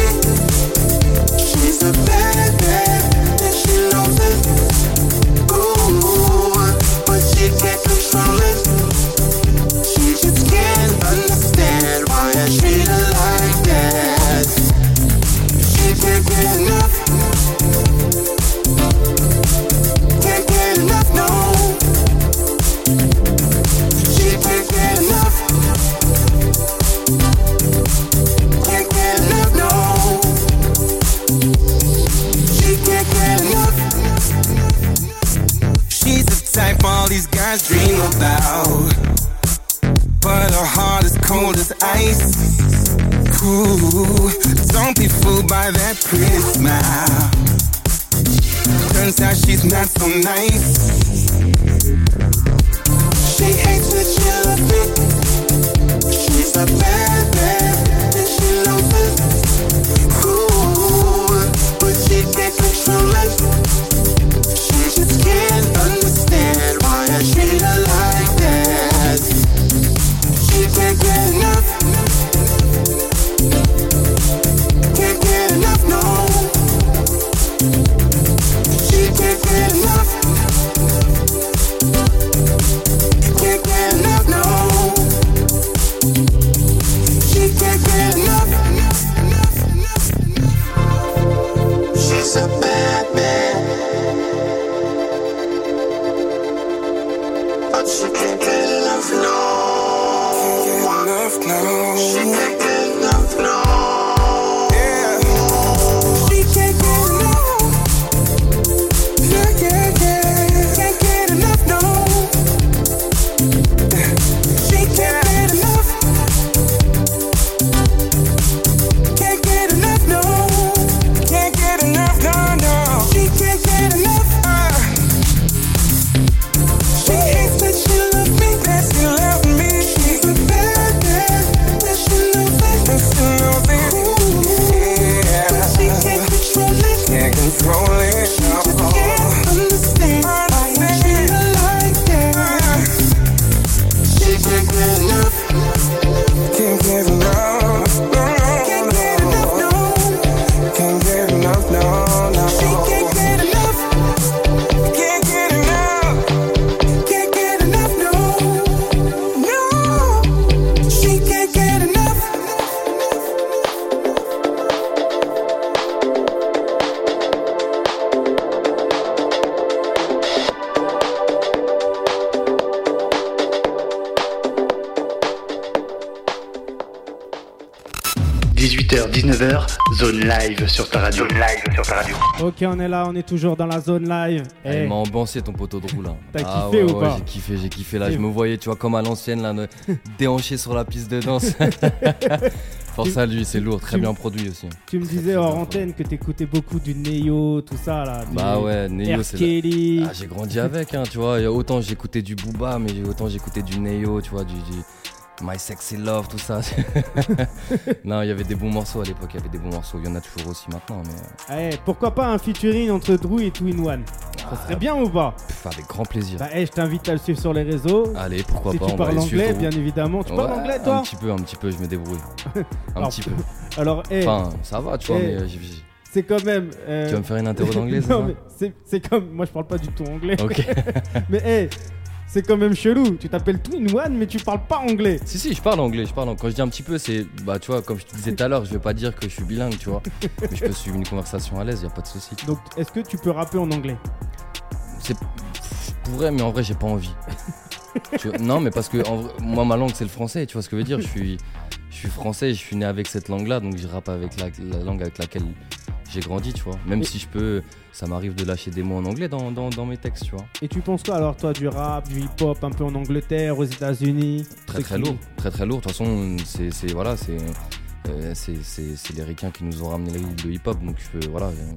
live sur ta radio. Zone live sur ta radio. Ok, on est là, on est toujours dans la zone live. Ah, Eh, il m'a ambiancé ton poteau de roue là. T'as Ah, kiffé ouais, ou ouais, pas J'ai kiffé, j'ai kiffé là. Je me voyais, tu vois, comme à l'ancienne là, déhanché sur la piste de danse. Force à lui, c'est lourd, très tu- bien produit aussi. tu me disais hors antenne que t'écoutais beaucoup du Neo, tout ça là. du Bah ouais, Neo c'est. Kelly. Ah, j'ai grandi avec, hein, tu vois. Autant j'écoutais du Booba, mais autant j'écoutais du Neo, tu vois, du, du, My Sexy Love, tout ça. non, il y avait des bons morceaux à l'époque, il y avait des bons morceaux. Il y en a toujours aussi maintenant, mais Eh, pourquoi pas un featuring entre Drew et Two in One? Ça serait bien ou pas? pff, avec grand plaisir. Bah, eh, je t'invite à le suivre sur les réseaux. Allez, pourquoi si pas, tu on parles anglais, bien évidemment. Tu Ouais, parles anglais, Un toi? petit peu, un petit peu, je me débrouille. Un Alors, petit peu. Alors, eh, Enfin, ça va, tu vois, mais euh, c'est quand même. euh, tu vas me faire une interro d'anglais, c'est ça? mais c'est comme. Moi, je parle pas du tout anglais. Ok. mais eh, c'est quand même chelou. Tu t'appelles Twin One, mais tu parles pas anglais. Si, si, je parle anglais, je parle anglais. Quand je dis un petit peu, c'est, bah, tu vois, comme je te disais tout à l'heure, je vais pas dire que je suis bilingue, tu vois. mais je peux suivre une conversation à l'aise, y a pas de souci. Donc, est-ce que tu peux rapper en anglais? C'est, je pourrais, mais en vrai, j'ai pas envie. Tu vois, non, mais parce que en vrai, moi, ma langue, c'est le français, tu vois ce que je veux dire? Je suis, je suis français, je suis né avec cette langue-là, donc je rappe avec la, la langue avec laquelle j'ai grandi, tu vois. Même Et- si je peux, ça m'arrive de lâcher des mots en anglais dans, dans, dans mes textes, tu vois. Et tu penses quoi alors, toi, du rap, du hip-hop, un peu en Angleterre, aux États-Unis Très très qui lourd, très très lourd. De toute façon, c'est c'est- voilà, c'est euh, c'est c'est- les ricains qui nous ont ramené le, hip-hop, donc euh, voilà, euh,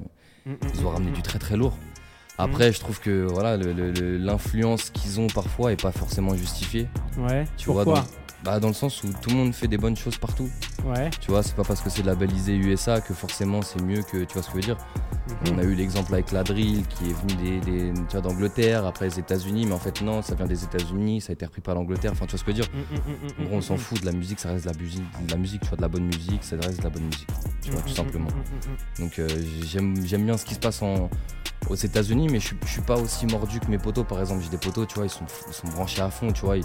Mm, mm, ils ont ramené du très très lourd. Après, je trouve que voilà, l'influence qu'ils ont parfois est pas forcément justifiée. Ouais. Tu Pourquoi vois, dans, bah, dans le sens où tout le monde fait des bonnes choses partout. Ouais. Tu vois, c'est pas parce que c'est labellisé USA que forcément c'est mieux que tu vois ce que je veux dire. Mhm. On a eu l'exemple avec la drill qui est venu des, des- tu vois, d'Angleterre, après les États-Unis, mais en fait non, ça vient des États-Unis, ça a été repris par l'Angleterre. Enfin, tu vois ce que je veux dire. Mm, mm, mm, En gros, on s'en fout de la musique, ça reste de la musique, de la musique, tu vois, de la bonne musique, ça reste de la bonne musique, tu vois, Mm, tout simplement. Donc euh, j'aime j'aime bien ce qui se passe en, aux États-Unis, mais je suis, je suis pas aussi mordu que mes potos. Par exemple, j'ai des potos, tu vois, ils sont, ils sont branchés à fond, tu vois, ils,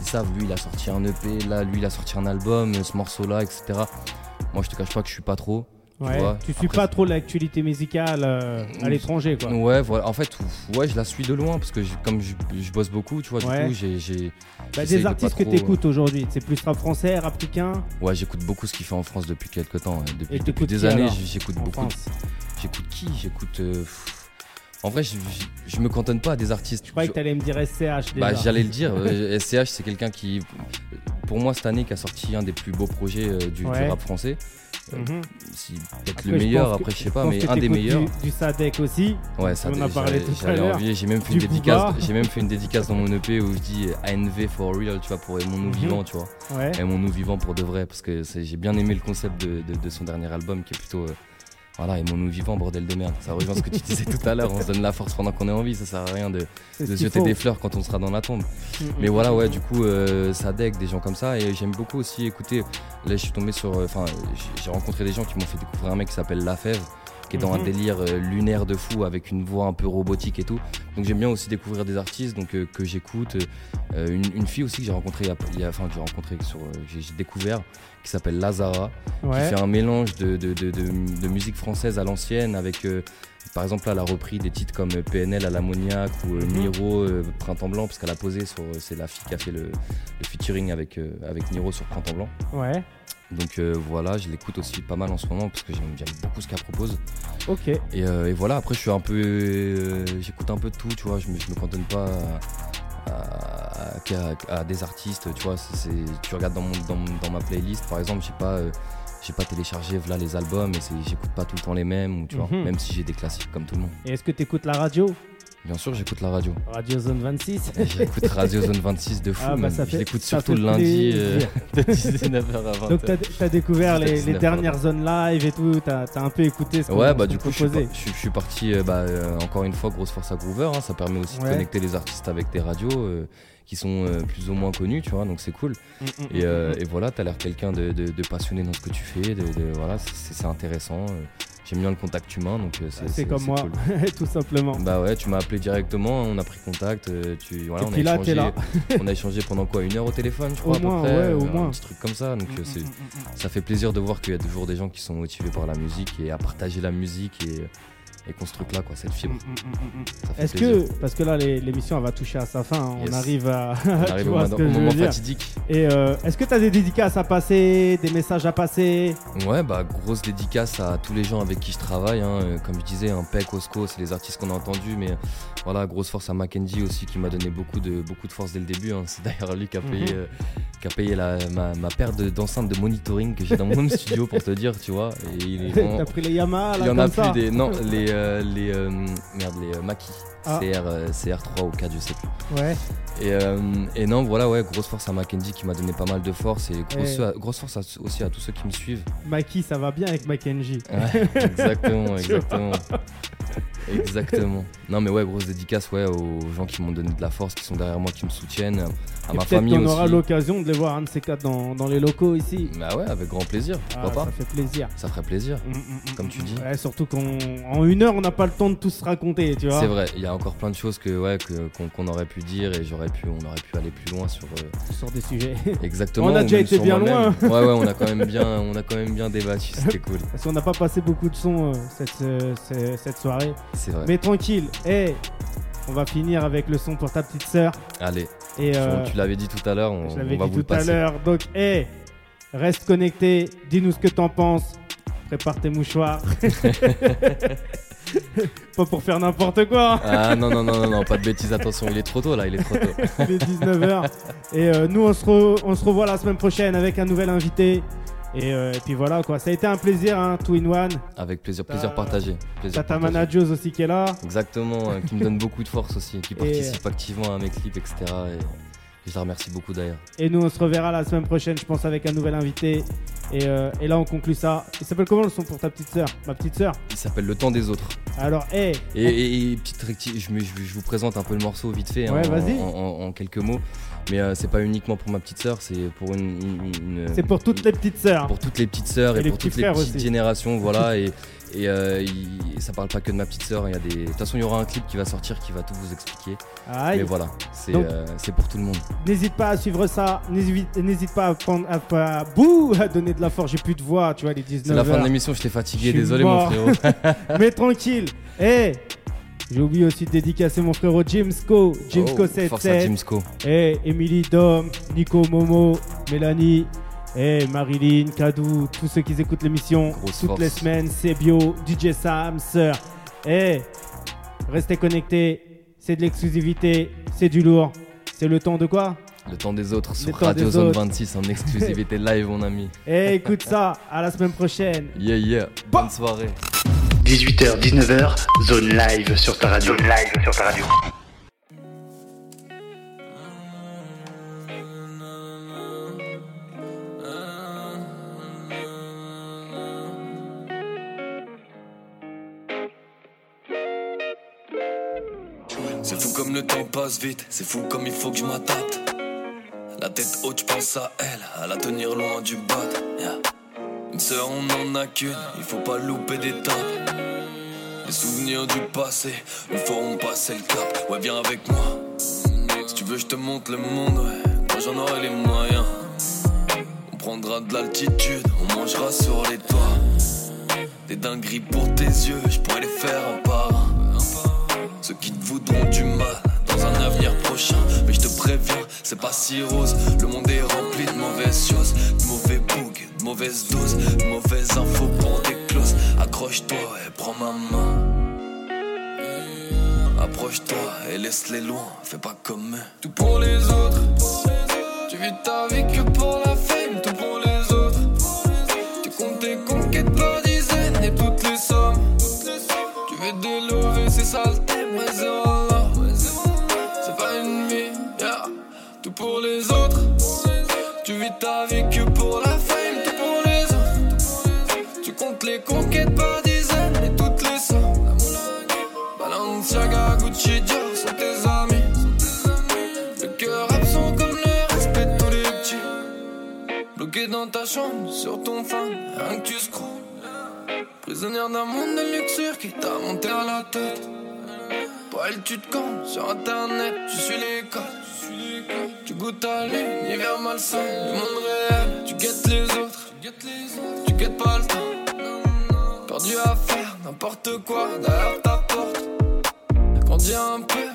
ils savent, lui, il a sorti un EP, là, lui, il a sorti un album, ce morceau-là, etc. Moi, je te cache pas que je suis pas trop. Tu Ouais. vois, Tu suis après, pas trop l'actualité musicale euh, à l'étranger, quoi. Ouais, voilà. En fait, ouais, je la suis de loin parce que je- comme je, je bosse beaucoup, tu vois, Ouais. du coup, j'ai, Bah, des de artistes que trop- euh, t'écoutes aujourd'hui, c'est plus rap français, rap africain ouais, j'écoute beaucoup ce qu'il fait en France depuis quelques temps. ouais. Depuis, Et depuis t'écoutes des années, j'écoute beaucoup. J'écoute qui? J'écoute. euh. En vrai, je, je, je me cantonne pas à des artistes. Je croyais que t'allais me dire SCH déjà. Bah, j'allais le dire. euh, SCH, c'est quelqu'un qui, pour moi, cette année, qui a sorti un des plus beaux projets euh, du, rap français. Euh, Mhm. si, Peut-être le meilleur, après, je sais pas, mais un des meilleurs. Du, du Sadek aussi. Ouais, ça on a parlé tout à l'heure. J'ai même fait une dédicace. Même fait une dédicace dans mon EP où je dis ANV for real, tu vois, pour mon nous Mhm. vivant, tu vois. Ouais. Et mon nous vivant pour de vrai, parce que j'ai bien aimé le concept de, de- de son dernier album qui est plutôt. euh, voilà, et mon nous vivant, bordel de merde. Ça rejoint ce que tu disais tout à l'heure. On se donne la force pendant qu'on est en vie. Ça sert à rien de, de se jeter faut. des fleurs quand on sera dans la tombe. Mais voilà, ouais, du coup, euh, Sadek, des gens comme ça. Et j'aime beaucoup aussi écouter. Là, je suis tombé sur. euh, Enfin, j'ai- j'ai rencontré des gens qui m'ont fait découvrir un mec qui s'appelle La Fève, qui est dans un Mhm. délire euh, lunaire de fou avec une voix un peu robotique et tout. Donc j'aime bien aussi découvrir des artistes donc, euh, que j'écoute. Euh, une, une fille aussi que j'ai rencontrée, il y a- il y a- enfin, que j'ai sur. euh, j'ai découvert, qui s'appelle Lazara Ouais. qui fait un mélange de, de, de- de- de musique française à l'ancienne avec par exemple là elle a repris des titres comme PNL à l'ammoniaque ou Mhm. Niro euh, Printemps Blanc parce qu'elle a posé sur c'est la fille qui a fait le, le featuring avec, avec Niro sur Printemps Blanc Ouais. Donc euh, voilà je l'écoute aussi pas mal en ce moment parce que j'aime beaucoup ce qu'elle propose. Ok. et, euh, et voilà après je suis un peu euh, j'écoute un peu de tout tu vois. Je me, je me cantonne pas à, à- des artistes tu vois. C'est, tu regardes dans, mon, dans, dans ma playlist par exemple j'ai pas j'ai pas téléchargé voilà les albums et j'écoute pas tout le temps les mêmes ou tu vois. Mhm. même si j'ai des classiques comme tout le monde. Et est-ce que t'écoutes la radio? Bien sûr j'écoute la radio Radio Zone 26 Et j'écoute Radio Zone 26 de fou Ah, bah, je l'écoute ça surtout le lundi euh, de 19h à 20h Donc t'as as découvert les, les 19, dernières zones live et tout, t'as as un peu écouté ce Ouais, bah du coup, je suis, je suis- je suis parti, euh, bah, euh, encore une fois, grosse force à Groover. hein, ça permet aussi Ouais. de connecter les artistes avec des radios euh, qui sont plus ou moins connus, tu vois, donc c'est cool. Mm, mm, Et, mm, et voilà, t'as l'air quelqu'un de, de- de passionné dans ce que tu fais, de, de- voilà, c'est intéressant. J'aime bien le contact humain, donc euh, c'est C'est comme moi, cool. tout simplement. Bah ouais, tu m'as appelé directement, on a pris contact, euh, tu, voilà, Et on, puis a là, échangé, t'es là. on a échangé pendant quoi Une heure au téléphone, je Au crois, à peu moins, près, ouais, au euh, moins. Un petit truc comme ça, donc euh, Mm, c'est mm, mm, mm. ça fait plaisir de voir qu'il y a toujours des gens qui sont motivés par la musique et à partager la musique et, et qu'on ce truc là quoi cette fibre Mm, mm, mm, mm. Est-ce que, parce que là l'émission elle va toucher à sa fin, hein, on Yes. arrive à. on tu arrive au, vois moment- ce que au je veux moment dire. fatidique Et euh, est-ce que tu as des dédicaces à passer, des messages à passer? Ouais bah grosse dédicace à tous les gens avec qui je travaille hein, euh, comme je disais un Peck Osco c'est les artistes qu'on a entendus mais voilà grosse force à Mackenzie aussi qui m'a donné beaucoup de beaucoup de force dès le début hein. c'est d'ailleurs lui qui a payé Mhm. euh, qui a payé la, ma, ma paire de- d'enceintes de monitoring que j'ai dans mon home studio pour te dire tu vois et il est T'as pris les Yamaha là il y en comme a ça plus des non les euh, les euh, merde, les euh, maquis. Ah. CR, euh, CR3 ou 4, je sais plus. Ouais. Et, euh, et non, voilà, ouais, grosse force à Mackenzie qui m'a donné pas mal de force et grosse, Ouais. grosse force à- aussi à tous ceux qui me suivent. Maki, ça va bien avec Mackenzie. Ouais, exactement, exactement. Exactement. Non, mais ouais, grosse dédicace ouais, aux gens qui m'ont donné de la force, qui sont derrière moi, qui me soutiennent, à Et ma peut-être famille qu'on aussi. aura l'occasion de les voir un de ces quatre dans, dans les locaux ici. Bah ouais, avec grand plaisir, Ah, pourquoi ça pas fait plaisir. Ça ferait plaisir. Mm, mm, mm, Comme mm, tu dis. Ouais, surtout qu'en une heure, on n'a pas le temps de tout se raconter, tu vois. C'est vrai, il y a encore plein de choses que ouais que- qu'on aurait pu dire et j'aurais pu on aurait pu aller plus loin sur euh, Sur des sujets. exactement. On a déjà été bien loin. Ouais ouais, on a quand même bien on a quand même bien débattu, c'était cool. Parce qu'on n'a pas passé beaucoup de sons euh, cette, euh, ce- cette soirée. C'est vrai. Mais tranquille, hey, on va finir avec le son pour ta petite sœur. Allez, Et euh, tu l'avais dit tout à l'heure, on, je on l'avais va dit vous le tout à passer. l'heure. Donc, hey, reste connecté, dis-nous ce que t'en penses. Prépare tes mouchoirs. pas pour faire n'importe quoi. Ah non non non non non, pas de bêtises, attention, il est trop tôt là, il est trop tôt. Il est 19h. Et euh, nous, on se, re- on se revoit la semaine prochaine avec un nouvel invité. Et, euh, et puis voilà quoi, ça a été un plaisir, hein, Two in One. Avec plaisir, plaisir T'as- partagé. Tata partagé. Manageuse aussi qui est là. Exactement, euh, qui me donne beaucoup de force aussi, qui Et- participe activement à mes clips, etc. Et, et je la remercie beaucoup d'ailleurs. Et nous, on se reverra la semaine prochaine, je pense, avec un nouvel invité. Et, euh, et là, on conclut ça. Il s'appelle comment le son pour ta petite sœur? Ma petite sœur? Il s'appelle Le Temps des Autres. Alors, hey, Et, et- et petite recti, je, me- je- je vous présente un peu le morceau vite fait, hein, Ouais, en, vas-y. en- en- en quelques mots. Mais euh, c'est pas uniquement pour ma petite sœur, c'est pour une, une- une- c'est pour toutes les petites sœurs. pour toutes les petites sœurs Et pour toutes les petites aussi. générations, voilà. et et euh, ça parle pas que de ma petite sœur. Il y a des. De toute façon, il y aura un clip qui va sortir qui va tout vous expliquer. Aïe. Mais voilà, c'est euh, c'est pour tout le monde. N'hésite pas à suivre ça. N'hésite pas à prendre. À, à- bouh, à donner de la force. J'ai plus de voix, tu vois, les 19 C'est la fin de l'émission. Je t'ai fatigué. Désolé, mort. mon frérot. Mais tranquille. Hey, j'ai oublié aussi de dédicacer mon frérot Jimsco. Jimsco Oh, force à 77. Jimsco. Hey, Emily Dom, Nico Momo, Mélanie. Hey, Marilyn, Kadou, tous ceux qui écoutent l'émission toutes force. les semaines, Sebio, DJ Sam, Sir. Hey, restez connectés, c'est de l'exclusivité, c'est du lourd. C'est le temps de quoi? Le temps des autres sur Radio Zone autres. 26 en exclusivité live, mon ami. Eh, écoute ça, à la semaine prochaine. Yeah, yeah. Bonne soirée. 18h, 19h, zone live sur ta radio. Zone live sur ta radio. C'est fou comme le temps passe vite, c'est fou comme il faut que je m'adapte. La tête haute, je pense à elle, à la tenir loin du bas. Une sœur, on en a qu'une, il faut pas louper d'étape. Les souvenirs du passé nous feront passer le cap. Ouais, viens avec moi. Si tu veux, je te montre le monde, ouais, quand j'en aurai les moyens. On prendra de l'altitude, on mangera sur les toits. Des dingueries pour tes yeux, je pourrais les faire un par un. Ceux qui te voudront du mal dans un avenir prochain. Mais je te préviens, c'est pas si rose. Le monde est rempli de mauvaises choses, de mauvais bugs, doses, de mauvaises infos pour des clauses. Accroche-toi et prends ma main. Approche-toi et laisse-les loin, fais pas comme eux. Tout pour les autres. Tu vis ta vie que pour la fame, tout pour les autres. Tu comptes tes conquêtes par dizaines et toutes les sommes. Tu veux de l'OV, c'est ça le thème, dans ta chambre, sur ton fan, rien que tu scrolles. Prisonnière d'un monde de luxure qui t'a monté à la tête. Pour elle, tu te comptes sur internet, tu suis les codes. Tu goûtes à l'univers malsain du monde réel. Tu guettes les autres, tu guettes pas le temps. Perdu à faire n'importe quoi derrière ta porte. Grandis un peu,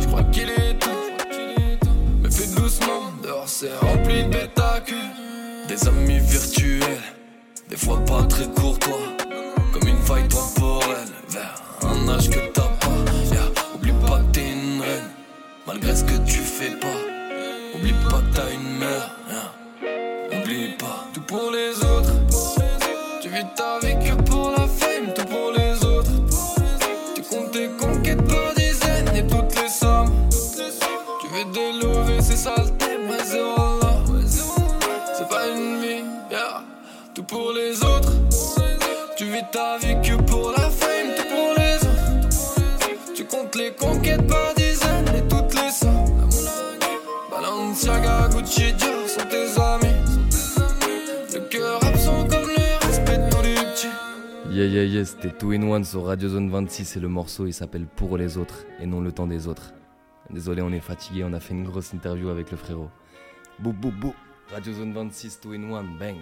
je crois qu'il est temps. Mais fais doucement, dehors c'est rempli de bêta Des amis virtuels, des fois pas très courtois. Comme une faille temporelle vers un âge que t'as pas. Yeah, Oublie pas que t'es une reine, malgré ce que tu fais pas. Oublie pas que t'as une mère. Oublie pas tout pour les autres. Tu vis ta vie que pour la fame, tout pour les autres. conquêtes par dizaines et toutes les sommes. Tu veux lovés, c'est ça Yeah, yeah, yeah, c'était Two in One sur Radio Zone 26 et le morceau il s'appelle Pour les autres et non le temps des autres. Désolé, on est fatigué, on a fait une grosse interview avec le frérot. Bou, bou, bou. Radio Zone 26, Two in One, bang.